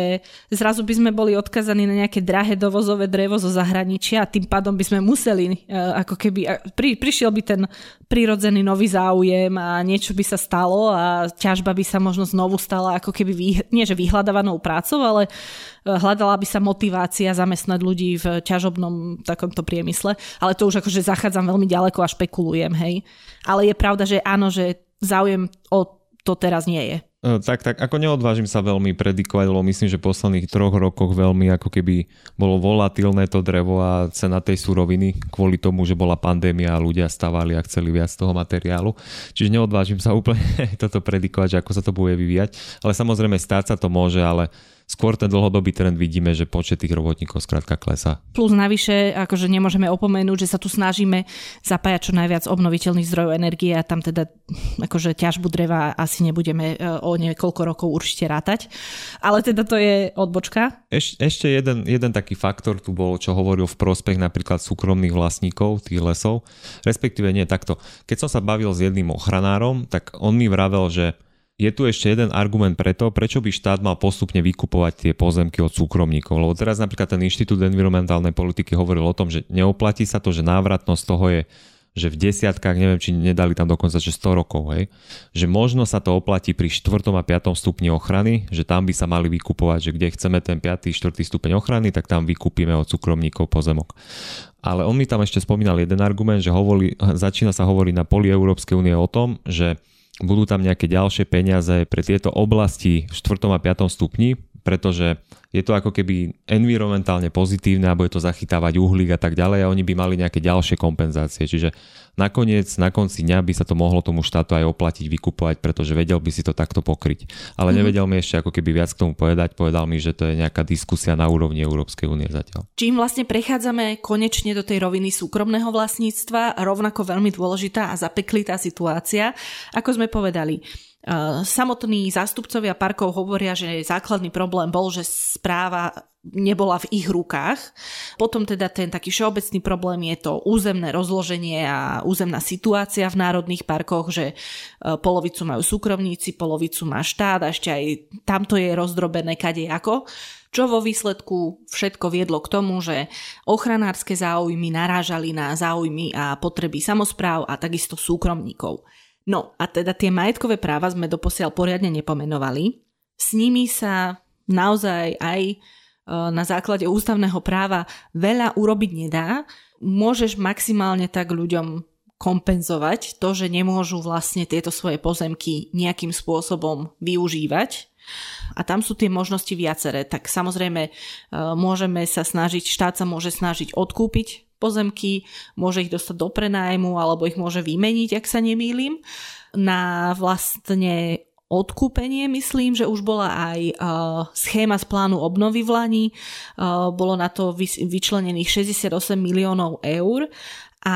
zrazu by sme boli odkazaní na nejaké drahé dovozové drevo zo zahraničia a tým pádom by sme museli, e, ako keby, pri, prišiel by ten prirodzený nový záujem a niečo by sa stalo a ťažba by sa možno znovu stala ako keby, vý, nie že vyhľadávanou prácou, ale e, hľadala by sa motivácia zamestnať ľudí v ťažobnom takomto priemysle. Ale to už akože zachádzam veľmi ďaleko a špekulujem, hej. Ale je pravda, že áno, že záujem o to teraz nie je. E, tak, tak, ako neodvážim sa veľmi predikovať, lebo myslím, že v posledných troch rokoch veľmi ako keby bolo volatilné to drevo a cena tej suroviny kvôli tomu, že bola pandémia a ľudia stavali a chceli viac toho materiálu. Čiže neodvážim sa úplne toto predikovať, že ako sa to bude vyvíjať. Ale samozrejme stáť sa to môže, ale skôr ten dlhodobý trend vidíme, že počet tých robotníkov skrátka klesá. Plus navyše, akože nemôžeme opomenúť, že sa tu snažíme zapájať čo najviac obnoviteľných zdrojov energie a tam teda akože ťažbu dreva asi nebudeme e, o niekoľko rokov určite rátať. Ale teda to je odbočka. Eš, ešte jeden, jeden taký faktor tu bol, čo hovoril v prospech napríklad súkromných vlastníkov tých lesov, respektíve nie takto. Keď som sa bavil s jedným ochranárom, tak on mi vravel, že je tu ešte jeden argument preto, prečo by štát mal postupne vykupovať tie pozemky od súkromníkov. Lebo teraz napríklad ten Inštitút environmentálnej politiky hovoril o tom, že neoplatí sa to, že návratnosť toho je že v desiatkách, neviem, či nedali tam dokonca, že 100 rokov, hej, že možno sa to oplatí pri 4. a 5. stupni ochrany, že tam by sa mali vykupovať, že kde chceme ten 5. 4. stupeň ochrany, tak tam vykúpime od súkromníkov pozemok. Ale on mi tam ešte spomínal jeden argument, že hovorí, začína sa hovoriť na poli Európskej únie o tom, že budú tam nejaké ďalšie peniaze pre tieto oblasti v 4. a 5. stupni, pretože je to ako keby environmentálne pozitívne a bude to zachytávať uhlík a tak ďalej a oni by mali nejaké ďalšie kompenzácie. Čiže nakoniec, na konci dňa by sa to mohlo tomu štátu aj oplatiť, vykupovať, pretože vedel by si to takto pokryť. Ale mm-hmm. nevedel mi ešte ako keby viac k tomu povedať, povedal mi, že to je nejaká diskusia na úrovni Európskej únie zatiaľ. Čím vlastne prechádzame konečne do tej roviny súkromného vlastníctva, rovnako veľmi dôležitá a zapeklitá situácia, ako sme povedali Samotní zástupcovia parkov hovoria, že základný problém bol, že správa nebola v ich rukách. Potom teda ten taký všeobecný problém je to územné rozloženie a územná situácia v národných parkoch, že e, polovicu majú súkromníci, polovicu má štát a ešte aj tamto je rozdrobené kade ako čo vo výsledku všetko viedlo k tomu, že ochranárske záujmy narážali na záujmy a potreby samozpráv a takisto súkromníkov. No a teda tie majetkové práva sme doposiaľ poriadne nepomenovali. S nimi sa naozaj aj e, na základe ústavného práva veľa urobiť nedá. Môžeš maximálne tak ľuďom kompenzovať to, že nemôžu vlastne tieto svoje pozemky nejakým spôsobom využívať. A tam sú tie možnosti viaceré. Tak samozrejme e, môžeme sa snažiť, štát sa môže snažiť odkúpiť pozemky, môže ich dostať do prenájmu alebo ich môže vymeniť, ak sa nemýlim. Na vlastne odkúpenie, myslím, že už bola aj uh, schéma z plánu obnovy v Lani, uh, bolo na to vyčlenených 68 miliónov eur a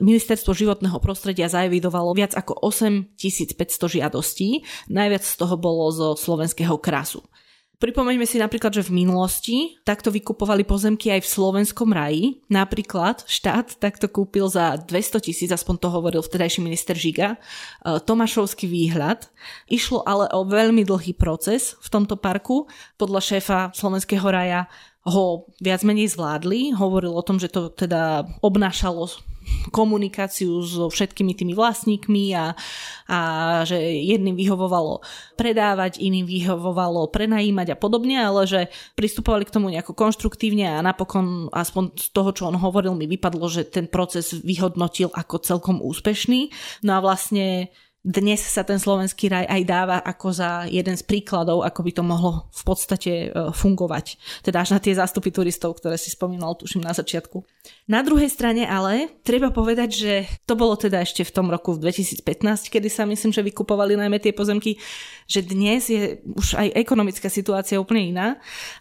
Ministerstvo životného prostredia zaevidovalo viac ako 8500 žiadostí, najviac z toho bolo zo slovenského krasu. Pripomeňme si napríklad, že v minulosti takto vykupovali pozemky aj v slovenskom raji. Napríklad štát takto kúpil za 200 tisíc, aspoň to hovoril vtedajší minister Žiga, e, Tomášovský výhľad. Išlo ale o veľmi dlhý proces v tomto parku. Podľa šéfa slovenského raja ho viac menej zvládli. Hovoril o tom, že to teda obnášalo komunikáciu so všetkými tými vlastníkmi a, a že jedným vyhovovalo predávať, iným vyhovovalo prenajímať a podobne, ale že pristupovali k tomu nejako konštruktívne a napokon aspoň z toho, čo on hovoril, mi vypadlo, že ten proces vyhodnotil ako celkom úspešný. No a vlastne dnes sa ten slovenský raj aj dáva ako za jeden z príkladov, ako by to mohlo v podstate e, fungovať. Teda až na tie zástupy turistov, ktoré si spomínal, tuším, na začiatku. Na druhej strane ale treba povedať, že to bolo teda ešte v tom roku v 2015, kedy sa myslím, že vykupovali najmä tie pozemky, že dnes je už aj ekonomická situácia úplne iná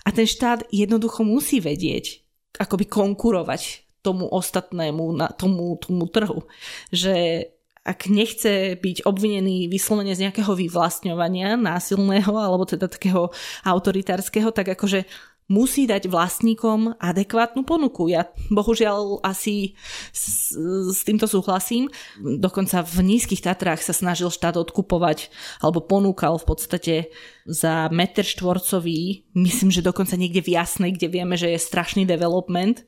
a ten štát jednoducho musí vedieť, akoby konkurovať tomu ostatnému, na tomu, tomu trhu. Že ak nechce byť obvinený vyslovene z nejakého vyvlastňovania násilného alebo teda takého autoritárskeho, tak akože musí dať vlastníkom adekvátnu ponuku. Ja bohužiaľ asi s, s týmto súhlasím. Dokonca v nízkych Tatrách sa snažil štát odkupovať alebo ponúkal v podstate za meter štvorcový, myslím, že dokonca niekde v Jasnej, kde vieme, že je strašný development,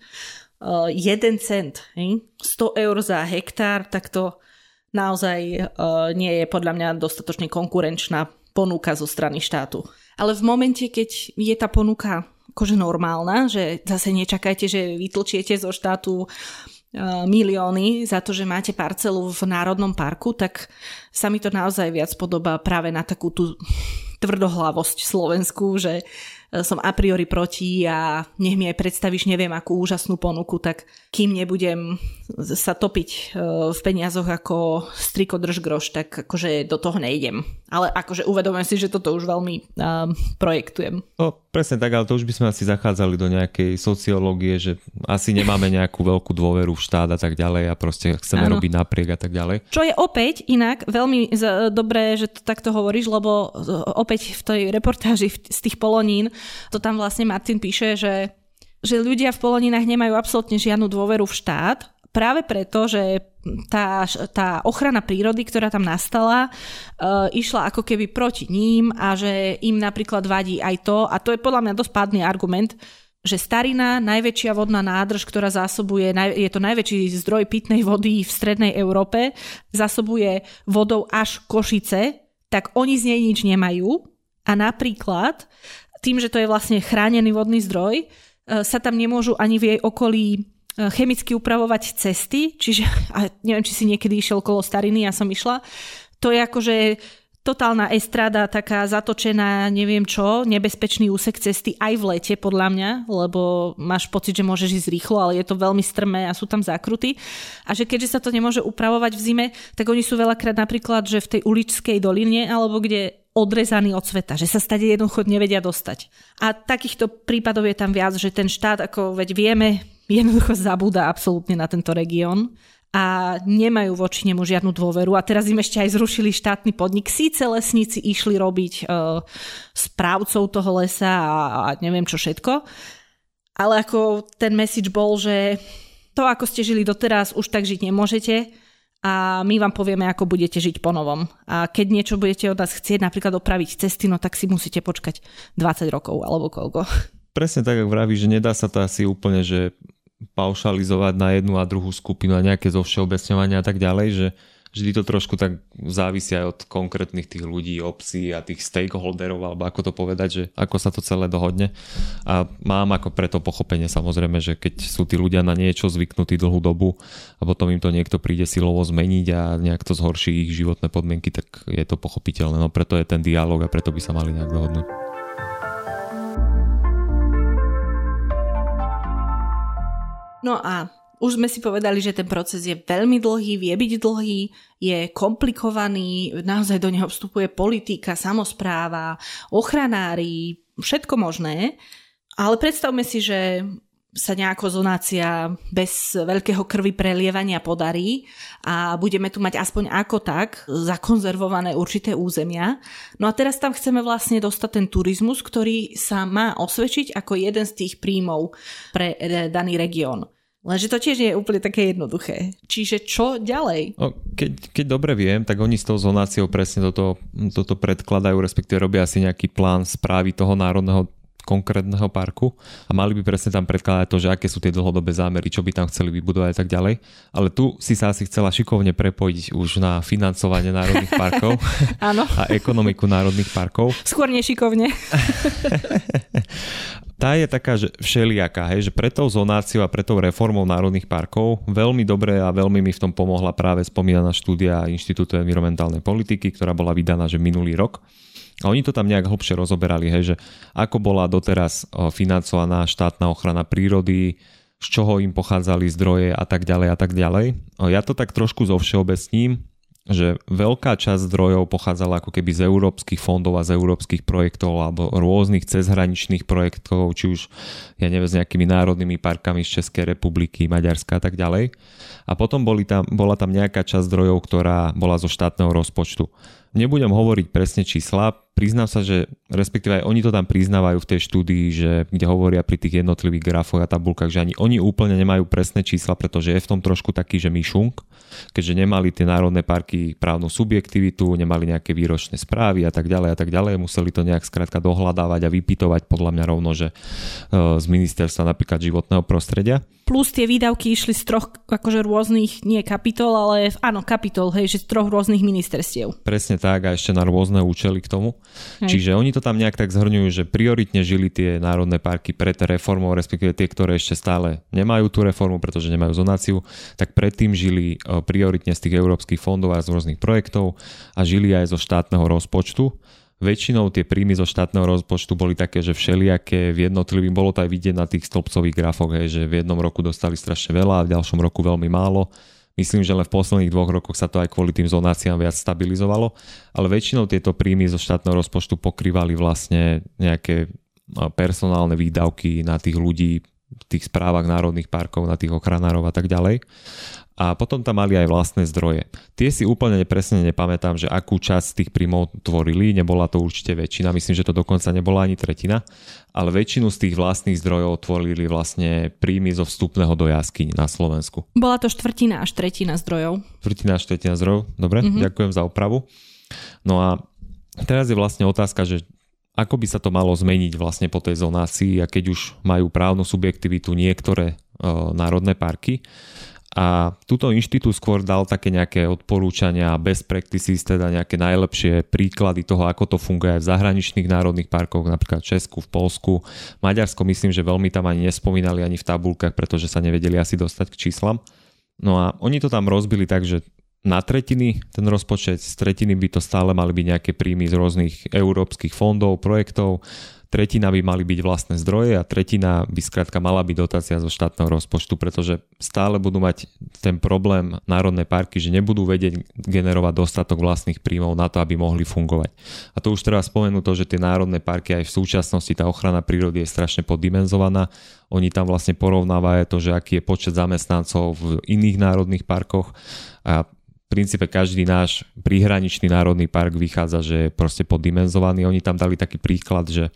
uh, jeden cent, 100 eur za hektár, tak to naozaj uh, nie je podľa mňa dostatočne konkurenčná ponuka zo strany štátu. Ale v momente, keď je tá ponuka akože normálna, že zase nečakajte, že vytlčiete zo štátu uh, milióny za to, že máte parcelu v Národnom parku, tak sa mi to naozaj viac podobá práve na takú tú tvrdohlavosť Slovensku, že e, som a priori proti a nech mi aj predstavíš neviem akú úžasnú ponuku, tak kým nebudem sa topiť e, v peniazoch ako striko drž groš, tak akože do toho nejdem. Ale akože uvedomujem si, že toto už veľmi um, projektujem. No, presne tak, ale to už by sme asi zachádzali do nejakej sociológie, že asi nemáme nejakú veľkú dôveru v štát a tak ďalej a proste chceme ano. robiť napriek a tak ďalej. Čo je opäť inak veľmi dobré, že to takto hovoríš, lebo opäť v tej reportáži z tých polonín, to tam vlastne Martin píše, že, že ľudia v poloninách nemajú absolútne žiadnu dôveru v štát, práve preto, že tá, tá ochrana prírody, ktorá tam nastala, uh, išla ako keby proti ním a že im napríklad vadí aj to, a to je podľa mňa dosť pádny argument, že Starina, najväčšia vodná nádrž, ktorá zásobuje, je to najväčší zdroj pitnej vody v strednej Európe, zásobuje vodou až Košice, tak oni z nej nič nemajú. A napríklad tým, že to je vlastne chránený vodný zdroj, e, sa tam nemôžu ani v jej okolí e, chemicky upravovať cesty, čiže a neviem, či si niekedy išiel kolo stariny, ja som išla, to je akože totálna estrada, taká zatočená, neviem čo, nebezpečný úsek cesty aj v lete podľa mňa, lebo máš pocit, že môžeš ísť rýchlo, ale je to veľmi strmé a sú tam zákruty. A že keďže sa to nemôže upravovať v zime, tak oni sú veľakrát napríklad, že v tej uličskej doline alebo kde odrezaní od sveta, že sa stade jednoducho nevedia dostať. A takýchto prípadov je tam viac, že ten štát, ako veď vieme, jednoducho zabúda absolútne na tento región a nemajú voči nemu žiadnu dôveru. A teraz im ešte aj zrušili štátny podnik. Síce lesníci išli robiť uh, správcov toho lesa a, a neviem čo všetko, ale ako ten message bol, že to, ako ste žili doteraz, už tak žiť nemôžete a my vám povieme, ako budete žiť po novom. A keď niečo budete od nás chcieť, napríklad opraviť cesty, no tak si musíte počkať 20 rokov alebo koľko. Presne tak, ako vravíš, že nedá sa to asi úplne, že paušalizovať na jednu a druhú skupinu a nejaké zovšeobecňovania a tak ďalej, že vždy to trošku tak závisí aj od konkrétnych tých ľudí, obcí a tých stakeholderov, alebo ako to povedať, že ako sa to celé dohodne. A mám ako preto pochopenie samozrejme, že keď sú tí ľudia na niečo zvyknutí dlhú dobu a potom im to niekto príde silovo zmeniť a nejak to zhorší ich životné podmienky, tak je to pochopiteľné. No preto je ten dialog a preto by sa mali nejak dohodnúť. No a už sme si povedali, že ten proces je veľmi dlhý, vie byť dlhý, je komplikovaný, naozaj do neho vstupuje politika, samozpráva, ochranári, všetko možné. Ale predstavme si, že sa nejako zonácia bez veľkého krvi prelievania podarí a budeme tu mať aspoň ako tak zakonzervované určité územia. No a teraz tam chceme vlastne dostať ten turizmus, ktorý sa má osvedčiť ako jeden z tých príjmov pre e, daný región. Lenže to tiež nie je úplne také jednoduché. Čiže čo ďalej? No, keď, keď dobre viem, tak oni s tou zonáciou presne toto, toto predkladajú, respektíve robia asi nejaký plán správy toho národného konkrétneho parku a mali by presne tam predkladať to, že aké sú tie dlhodobé zámery, čo by tam chceli vybudovať a tak ďalej. Ale tu si sa asi chcela šikovne prepojiť už na financovanie národných parkov a ekonomiku národných parkov. Skôr nešikovne. tá je taká, že všelijaká, hej, že pre tou zonáciou a pre tou reformou národných parkov veľmi dobre a veľmi mi v tom pomohla práve spomínaná štúdia Inštitútu environmentálnej politiky, ktorá bola vydaná že minulý rok a oni to tam nejak hlbšie rozoberali, hej, že ako bola doteraz financovaná štátna ochrana prírody, z čoho im pochádzali zdroje a tak ďalej a tak ďalej. Ja to tak trošku zo všeobecním, že veľká časť zdrojov pochádzala ako keby z európskych fondov a z európskych projektov alebo rôznych cezhraničných projektov, či už ja neviem, s nejakými národnými parkami z Českej republiky, Maďarska a tak ďalej. A potom boli tam, bola tam nejaká časť zdrojov, ktorá bola zo štátneho rozpočtu. Nebudem hovoriť presne čísla, priznám sa, že respektíve aj oni to tam priznávajú v tej štúdii, že kde hovoria pri tých jednotlivých grafoch a tabulkách, že ani oni úplne nemajú presné čísla, pretože je v tom trošku taký, že myšunk, keďže nemali tie národné parky právnu subjektivitu, nemali nejaké výročné správy a tak ďalej a tak ďalej, museli to nejak skrátka dohľadávať a vypitovať podľa mňa rovno, že e, z ministerstva napríklad životného prostredia. Plus tie výdavky išli z troch akože rôznych, nie kapitol, ale áno, kapitol, hej, že z troch rôznych ministerstiev. Presne tak a ešte na rôzne účely k tomu. Čiže oni to tam nejak tak zhrňujú, že prioritne žili tie národné parky pred reformou, respektíve tie, ktoré ešte stále nemajú tú reformu, pretože nemajú zonáciu, tak predtým žili e, prioritne z tých európskych fondov a z rôznych projektov a žili aj zo štátneho rozpočtu. Väčšinou tie príjmy zo štátneho rozpočtu boli také, že všelijaké v jednotlivých, bolo to aj vidieť na tých stĺpcových grafoch, hej, že v jednom roku dostali strašne veľa a v ďalšom roku veľmi málo Myslím, že len v posledných dvoch rokoch sa to aj kvôli tým zonáciám viac stabilizovalo, ale väčšinou tieto príjmy zo štátneho rozpočtu pokrývali vlastne nejaké personálne výdavky na tých ľudí v tých správach národných parkov, na tých ochranárov a tak ďalej a potom tam mali aj vlastné zdroje. Tie si úplne presne nepamätám, že akú časť tých príjmov tvorili, nebola to určite väčšina, myslím, že to dokonca nebola ani tretina, ale väčšinu z tých vlastných zdrojov tvorili vlastne príjmy zo vstupného do jaskyň na Slovensku. Bola to štvrtina až tretina zdrojov. Štvrtina až tretina zdrojov, dobre, mm-hmm. ďakujem za opravu. No a teraz je vlastne otázka, že ako by sa to malo zmeniť vlastne po tej zonácii a keď už majú právnu subjektivitu niektoré e, národné parky, a túto inštitút skôr dal také nejaké odporúčania, best practices, teda nejaké najlepšie príklady toho, ako to funguje v zahraničných národných parkoch, napríklad v Česku, v Polsku. Maďarsko myslím, že veľmi tam ani nespomínali ani v tabulkách, pretože sa nevedeli asi dostať k číslam. No a oni to tam rozbili tak, že na tretiny ten rozpočet, z tretiny by to stále mali byť nejaké príjmy z rôznych európskych fondov, projektov, tretina by mali byť vlastné zdroje a tretina by skrátka mala byť dotácia zo štátneho rozpočtu, pretože stále budú mať ten problém národné parky, že nebudú vedieť generovať dostatok vlastných príjmov na to, aby mohli fungovať. A to už treba spomenúť to, že tie národné parky aj v súčasnosti tá ochrana prírody je strašne poddimenzovaná. Oni tam vlastne porovnávajú to, že aký je počet zamestnancov v iných národných parkoch a v princípe každý náš príhraničný národný park vychádza, že je proste poddimenzovaný. Oni tam dali taký príklad, že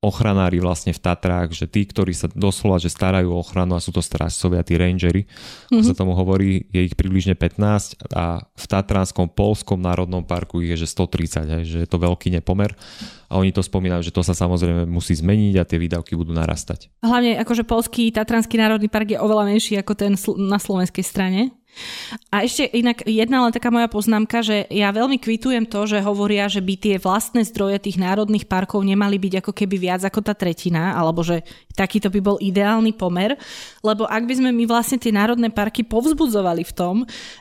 ochranári vlastne v Tatrách, že tí, ktorí sa doslova že starajú o ochranu a sú to strážcovia, tí rangery, mm-hmm. ako sa tomu hovorí, je ich približne 15 a v Tatranskom Polskom národnom parku ich je že 130, hej, že je to veľký nepomer a oni to spomínajú, že to sa samozrejme musí zmeniť a tie výdavky budú narastať. Hlavne akože Polský Tatranský národný park je oveľa menší ako ten na slovenskej strane. A ešte inak jedna len taká moja poznámka, že ja veľmi kvitujem to, že hovoria, že by tie vlastné zdroje tých národných parkov nemali byť ako keby viac ako tá tretina, alebo že takýto by bol ideálny pomer, lebo ak by sme my vlastne tie národné parky povzbudzovali v tom,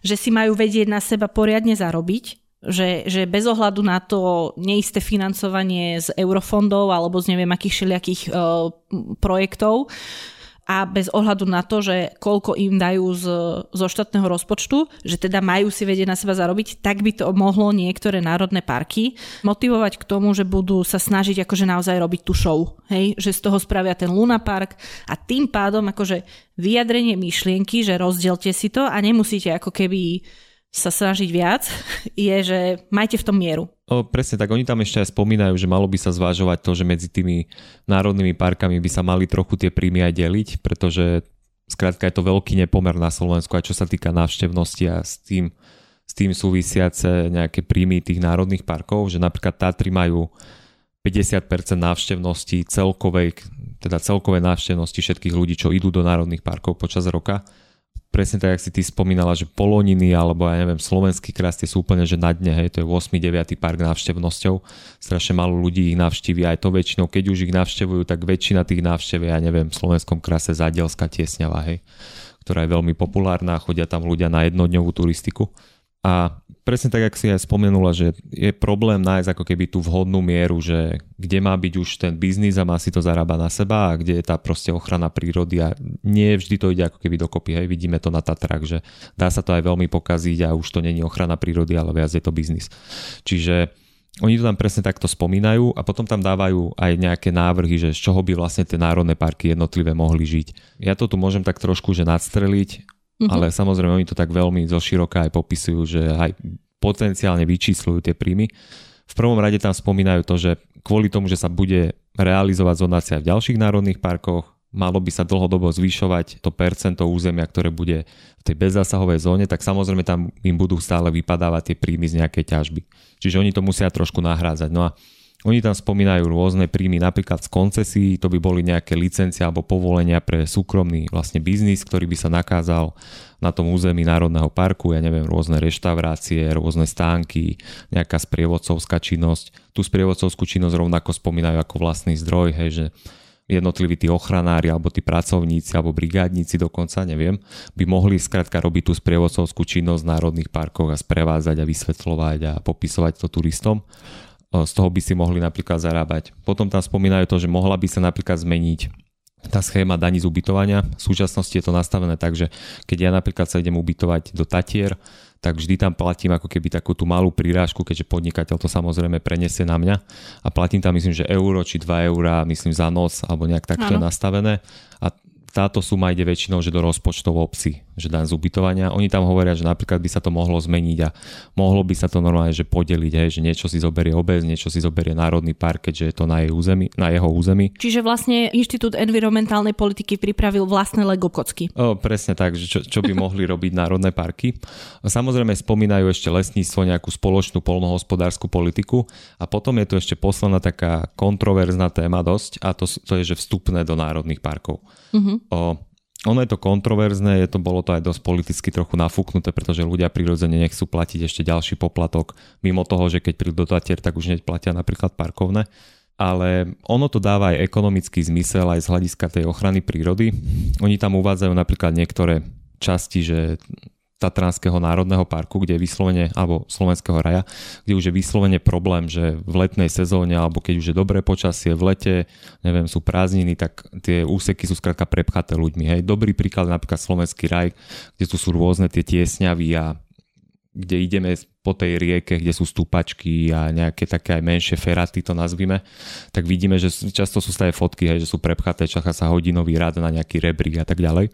že si majú vedieť na seba poriadne zarobiť, že, že bez ohľadu na to neisté financovanie z eurofondov alebo z neviem akých všelijakých uh, projektov, a bez ohľadu na to, že koľko im dajú z, zo štátneho rozpočtu, že teda majú si vedieť na seba zarobiť, tak by to mohlo niektoré národné parky motivovať k tomu, že budú sa snažiť akože naozaj robiť tú show, hej? že z toho spravia ten Luna Park a tým pádom akože vyjadrenie myšlienky, že rozdielte si to a nemusíte ako keby sa snažiť viac, je, že majte v tom mieru. O, presne tak, oni tam ešte aj spomínajú, že malo by sa zvážovať to, že medzi tými národnými parkami by sa mali trochu tie príjmy aj deliť, pretože skrátka je to veľký nepomer na Slovensku aj čo sa týka návštevnosti a s tým, s tým súvisiace nejaké príjmy tých národných parkov, že napríklad Tatry majú 50% návštevnosti celkovej, teda celkovej návštevnosti všetkých ľudí, čo idú do národných parkov počas roka presne tak, jak si ty spomínala, že Poloniny alebo ja neviem, Slovenský krast sú úplne že na dne, hej, to je 8. 9. park návštevnosťou, strašne málo ľudí ich navštíví, aj to väčšinou, keď už ich navštevujú, tak väčšina tých návštev ja neviem, v Slovenskom krase Zadielská tiesňava, hej, ktorá je veľmi populárna, chodia tam ľudia na jednodňovú turistiku. A presne tak, ako si aj spomenula, že je problém nájsť ako keby tú vhodnú mieru, že kde má byť už ten biznis a má si to zarábať na seba a kde je tá proste ochrana prírody a nie vždy to ide ako keby dokopy. Hej. Vidíme to na Tatrach, že dá sa to aj veľmi pokaziť a už to není ochrana prírody, ale viac je to biznis. Čiže oni to tam presne takto spomínajú a potom tam dávajú aj nejaké návrhy, že z čoho by vlastne tie národné parky jednotlivé mohli žiť. Ja to tu môžem tak trošku že nadstreliť Mm-hmm. Ale samozrejme oni to tak veľmi zoširoka aj popisujú, že aj potenciálne vyčíslujú tie príjmy. V prvom rade tam spomínajú to, že kvôli tomu, že sa bude realizovať zonácia v ďalších národných parkoch, malo by sa dlhodobo zvyšovať to percento územia, ktoré bude v tej bezzásahovej zóne, tak samozrejme tam im budú stále vypadávať tie príjmy z nejakej ťažby. Čiže oni to musia trošku nahrádzať. No a oni tam spomínajú rôzne príjmy, napríklad z koncesí, to by boli nejaké licencie alebo povolenia pre súkromný vlastne biznis, ktorý by sa nakázal na tom území Národného parku, ja neviem, rôzne reštaurácie, rôzne stánky, nejaká sprievodcovská činnosť. Tu sprievodcovskú činnosť rovnako spomínajú ako vlastný zdroj, hej, že jednotliví tí ochranári alebo tí pracovníci alebo brigádnici dokonca, neviem, by mohli skrátka robiť tú sprievodcovskú činnosť v národných parkoch a sprevádzať a vysvetľovať a popisovať to turistom z toho by si mohli napríklad zarábať. Potom tam spomínajú to, že mohla by sa napríklad zmeniť tá schéma daní z ubytovania. V súčasnosti je to nastavené tak, že keď ja napríklad sa idem ubytovať do Tatier, tak vždy tam platím ako keby takú tú malú prírážku, keďže podnikateľ to samozrejme preniesie na mňa a platím tam myslím, že euro či 2 eurá, myslím za noc alebo nejak takto je nastavené a táto suma ide väčšinou že do rozpočtov obci, že dan z ubytovania. Oni tam hovoria, že napríklad by sa to mohlo zmeniť a mohlo by sa to normálne že podeliť, hej, že niečo si zoberie obec, niečo si zoberie Národný park, keďže je to na, jej území, na jeho území. Čiže vlastne Inštitút environmentálnej politiky pripravil vlastné Lego kocky. O, presne tak, že čo, čo by mohli robiť národné parky. Samozrejme spomínajú ešte lesníctvo, nejakú spoločnú polnohospodárskú politiku a potom je tu ešte posledná taká kontroverzná téma dosť a to, to je, že vstupné do národných parkov. Uh-huh. O, ono je to kontroverzné, je to, bolo to aj dosť politicky trochu nafúknuté, pretože ľudia prirodzene nechcú platiť ešte ďalší poplatok, mimo toho, že keď prídu do Tatier, tak už neplatia napríklad parkovné. Ale ono to dáva aj ekonomický zmysel aj z hľadiska tej ochrany prírody. Oni tam uvádzajú napríklad niektoré časti, že Tatranského národného parku, kde je vyslovene, alebo Slovenského raja, kde už je vyslovene problém, že v letnej sezóne, alebo keď už je dobré počasie, v lete, neviem, sú prázdniny, tak tie úseky sú skrátka prepchaté ľuďmi. Hej. Dobrý príklad napríklad Slovenský raj, kde tu sú rôzne tie tiesňavy a kde ideme po tej rieke, kde sú stúpačky a nejaké také aj menšie feraty, to nazvime, tak vidíme, že často sú stále fotky, hej, že sú prepchaté, čaká sa hodinový rad na nejaký rebrík a tak ďalej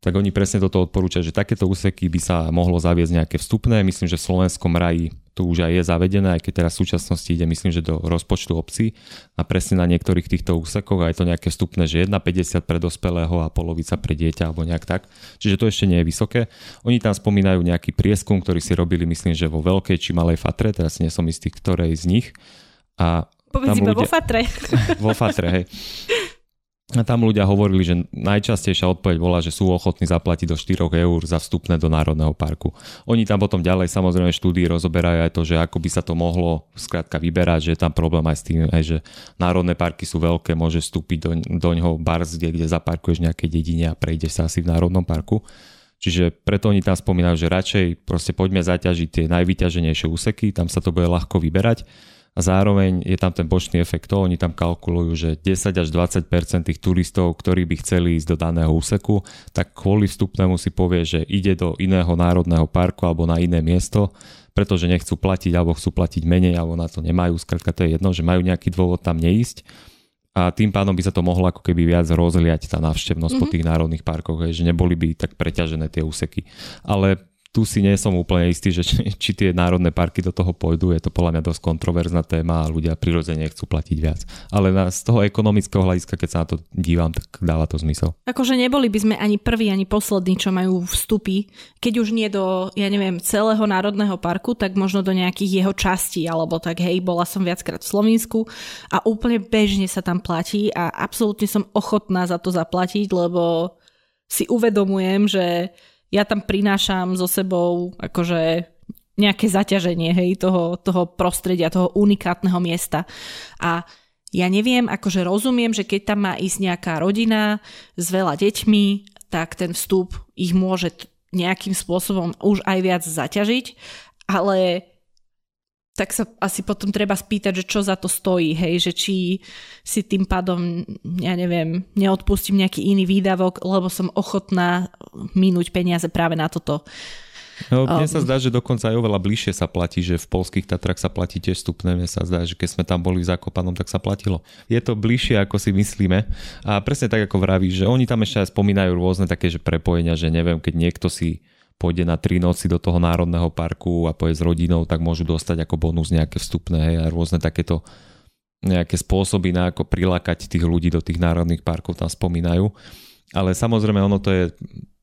tak oni presne toto odporúčajú, že takéto úseky by sa mohlo zaviesť nejaké vstupné. Myslím, že v slovenskom raji to už aj je zavedené, aj keď teraz v súčasnosti ide, myslím, že do rozpočtu obcí a presne na niektorých týchto úsekoch aj to nejaké vstupné, že 1,50 pre dospelého a polovica pre dieťa alebo nejak tak. Čiže to ešte nie je vysoké. Oni tam spomínajú nejaký prieskum, ktorý si robili, myslím, že vo veľkej či malej fatre, teraz nie som istý, ktorej z nich. A Povedz iba ľudia... vo fatre. vo fatre, hej. A tam ľudia hovorili, že najčastejšia odpoveď bola, že sú ochotní zaplatiť do 4 eur za vstupné do Národného parku. Oni tam potom ďalej samozrejme štúdii rozoberajú aj to, že ako by sa to mohlo skrátka vyberať, že je tam problém aj s tým, aj, že národné parky sú veľké, môže vstúpiť do, do ňoho bars, kde, kde zaparkuješ nejaké dedine a prejde sa asi v Národnom parku. Čiže preto oni tam spomínajú, že radšej proste poďme zaťažiť tie najvyťaženejšie úseky, tam sa to bude ľahko vyberať a zároveň je tam ten bočný efekt, to oni tam kalkulujú, že 10 až 20% tých turistov, ktorí by chceli ísť do daného úseku, tak kvôli vstupnému si povie, že ide do iného národného parku alebo na iné miesto, pretože nechcú platiť alebo chcú platiť menej alebo na to nemajú, skrátka to je jedno, že majú nejaký dôvod tam neísť a tým pádom by sa to mohlo ako keby viac rozliať tá návštevnosť mm-hmm. po mhm. tých národných parkoch, že neboli by tak preťažené tie úseky. Ale tu si nie som úplne istý, že či, či tie národné parky do toho pôjdu. Je to podľa mňa dosť kontroverzná téma a ľudia prirodzene chcú platiť viac. Ale na, z toho ekonomického hľadiska, keď sa na to dívam, tak dáva to zmysel. Akože neboli by sme ani prví, ani poslední, čo majú vstupy. Keď už nie do, ja neviem, celého národného parku, tak možno do nejakých jeho častí, alebo tak hej, bola som viackrát v Slovensku a úplne bežne sa tam platí a absolútne som ochotná za to zaplatiť, lebo si uvedomujem, že ja tam prinášam so sebou akože nejaké zaťaženie hej, toho, toho prostredia, toho unikátneho miesta. A ja neviem, akože rozumiem, že keď tam má ísť nejaká rodina s veľa deťmi, tak ten vstup ich môže nejakým spôsobom už aj viac zaťažiť, ale tak sa asi potom treba spýtať, že čo za to stojí, hej, že či si tým pádom, ja neviem, neodpustím nejaký iný výdavok, lebo som ochotná minúť peniaze práve na toto. No, mne um, sa zdá, že dokonca aj oveľa bližšie sa platí, že v polských Tatrach sa platí tiež vstupné. Mne sa zdá, že keď sme tam boli v Zakopanom, tak sa platilo. Je to bližšie, ako si myslíme. A presne tak, ako vraví, že oni tam ešte aj spomínajú rôzne také že prepojenia, že neviem, keď niekto si pôjde na tri noci do toho národného parku a pôjde s rodinou, tak môžu dostať ako bonus nejaké vstupné hej, a rôzne takéto nejaké spôsoby na ako prilákať tých ľudí do tých národných parkov tam spomínajú. Ale samozrejme ono to je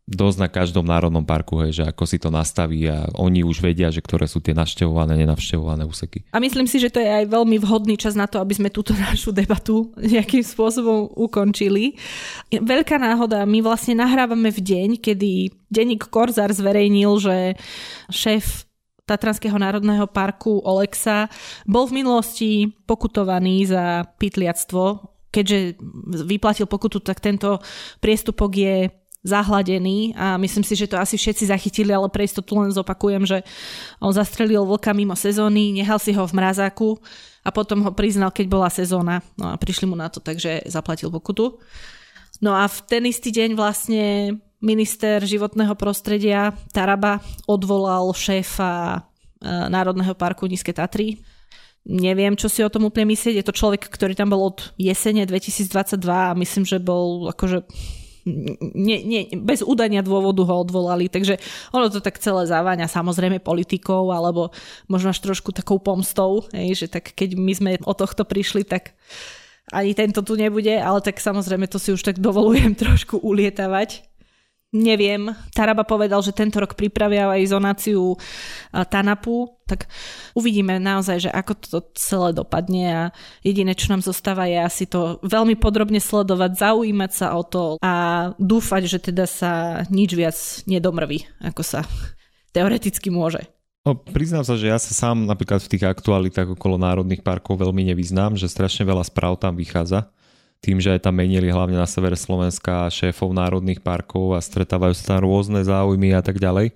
dosť na každom národnom parku, hej, že ako si to nastaví a oni už vedia, že ktoré sú tie navštevované, nenavštevované úseky. A myslím si, že to je aj veľmi vhodný čas na to, aby sme túto našu debatu nejakým spôsobom ukončili. Veľká náhoda, my vlastne nahrávame v deň, kedy denník Korzar zverejnil, že šéf Tatranského národného parku Olexa bol v minulosti pokutovaný za pytliactvo. Keďže vyplatil pokutu, tak tento priestupok je zahladený a myslím si, že to asi všetci zachytili, ale pre istotu len zopakujem, že on zastrelil vlka mimo sezóny, nehal si ho v mrazáku a potom ho priznal, keď bola sezóna. No a prišli mu na to, takže zaplatil pokutu. No a v ten istý deň vlastne minister životného prostredia Taraba odvolal šéfa e, Národného parku Nízke Tatry. Neviem, čo si o tom úplne myslieť. Je to človek, ktorý tam bol od jesene 2022 a myslím, že bol akože nie, nie, bez udania dôvodu ho odvolali, takže ono to tak celé zaváňa samozrejme politikou alebo možno až trošku takou pomstou, hej, že tak keď my sme o tohto prišli, tak ani tento tu nebude, ale tak samozrejme to si už tak dovolujem trošku ulietavať. Neviem, Taraba povedal, že tento rok pripravia aj zonáciu Tanapu, tak uvidíme naozaj, že ako to celé dopadne a jediné, čo nám zostáva je asi to veľmi podrobne sledovať, zaujímať sa o to a dúfať, že teda sa nič viac nedomrví, ako sa teoreticky môže. No, priznám sa, že ja sa sám napríklad v tých aktualitách okolo národných parkov veľmi nevyznám, že strašne veľa správ tam vychádza tým, že aj tam menili hlavne na severe Slovenska šéfov národných parkov a stretávajú sa tam rôzne záujmy a tak ďalej.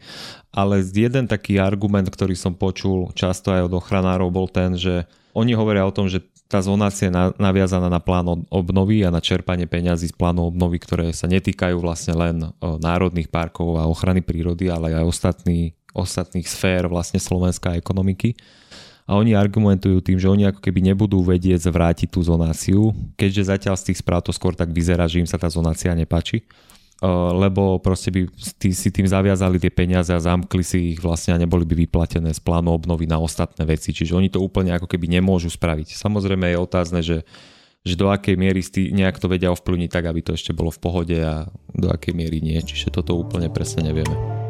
Ale jeden taký argument, ktorý som počul často aj od ochranárov, bol ten, že oni hovoria o tom, že tá zonácia je naviazaná na plán obnovy a na čerpanie peňazí z plánu obnovy, ktoré sa netýkajú vlastne len národných parkov a ochrany prírody, ale aj ostatný, ostatných sfér vlastne slovenská ekonomiky a oni argumentujú tým, že oni ako keby nebudú vedieť zvrátiť tú zonáciu, keďže zatiaľ z tých správ to skôr tak vyzerá, že im sa tá zonácia nepáči lebo proste by si tým zaviazali tie peniaze a zamkli si ich vlastne a neboli by vyplatené z plánu obnovy na ostatné veci. Čiže oni to úplne ako keby nemôžu spraviť. Samozrejme je otázne, že, že do akej miery stý, nejak to vedia ovplyvniť tak, aby to ešte bolo v pohode a do akej miery nie. Čiže toto úplne presne nevieme.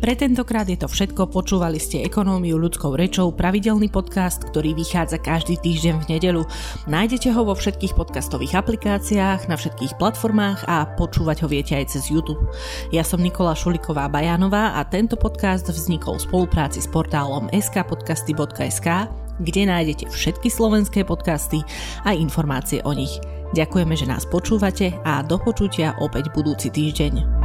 Pre tentokrát je to všetko, počúvali ste Ekonómiu ľudskou rečou, pravidelný podcast, ktorý vychádza každý týždeň v nedelu. Nájdete ho vo všetkých podcastových aplikáciách, na všetkých platformách a počúvať ho viete aj cez YouTube. Ja som Nikola Šuliková Bajanová a tento podcast vznikol v spolupráci s portálom skpodcasty.sk, kde nájdete všetky slovenské podcasty a informácie o nich. Ďakujeme, že nás počúvate a do počutia opäť budúci týždeň.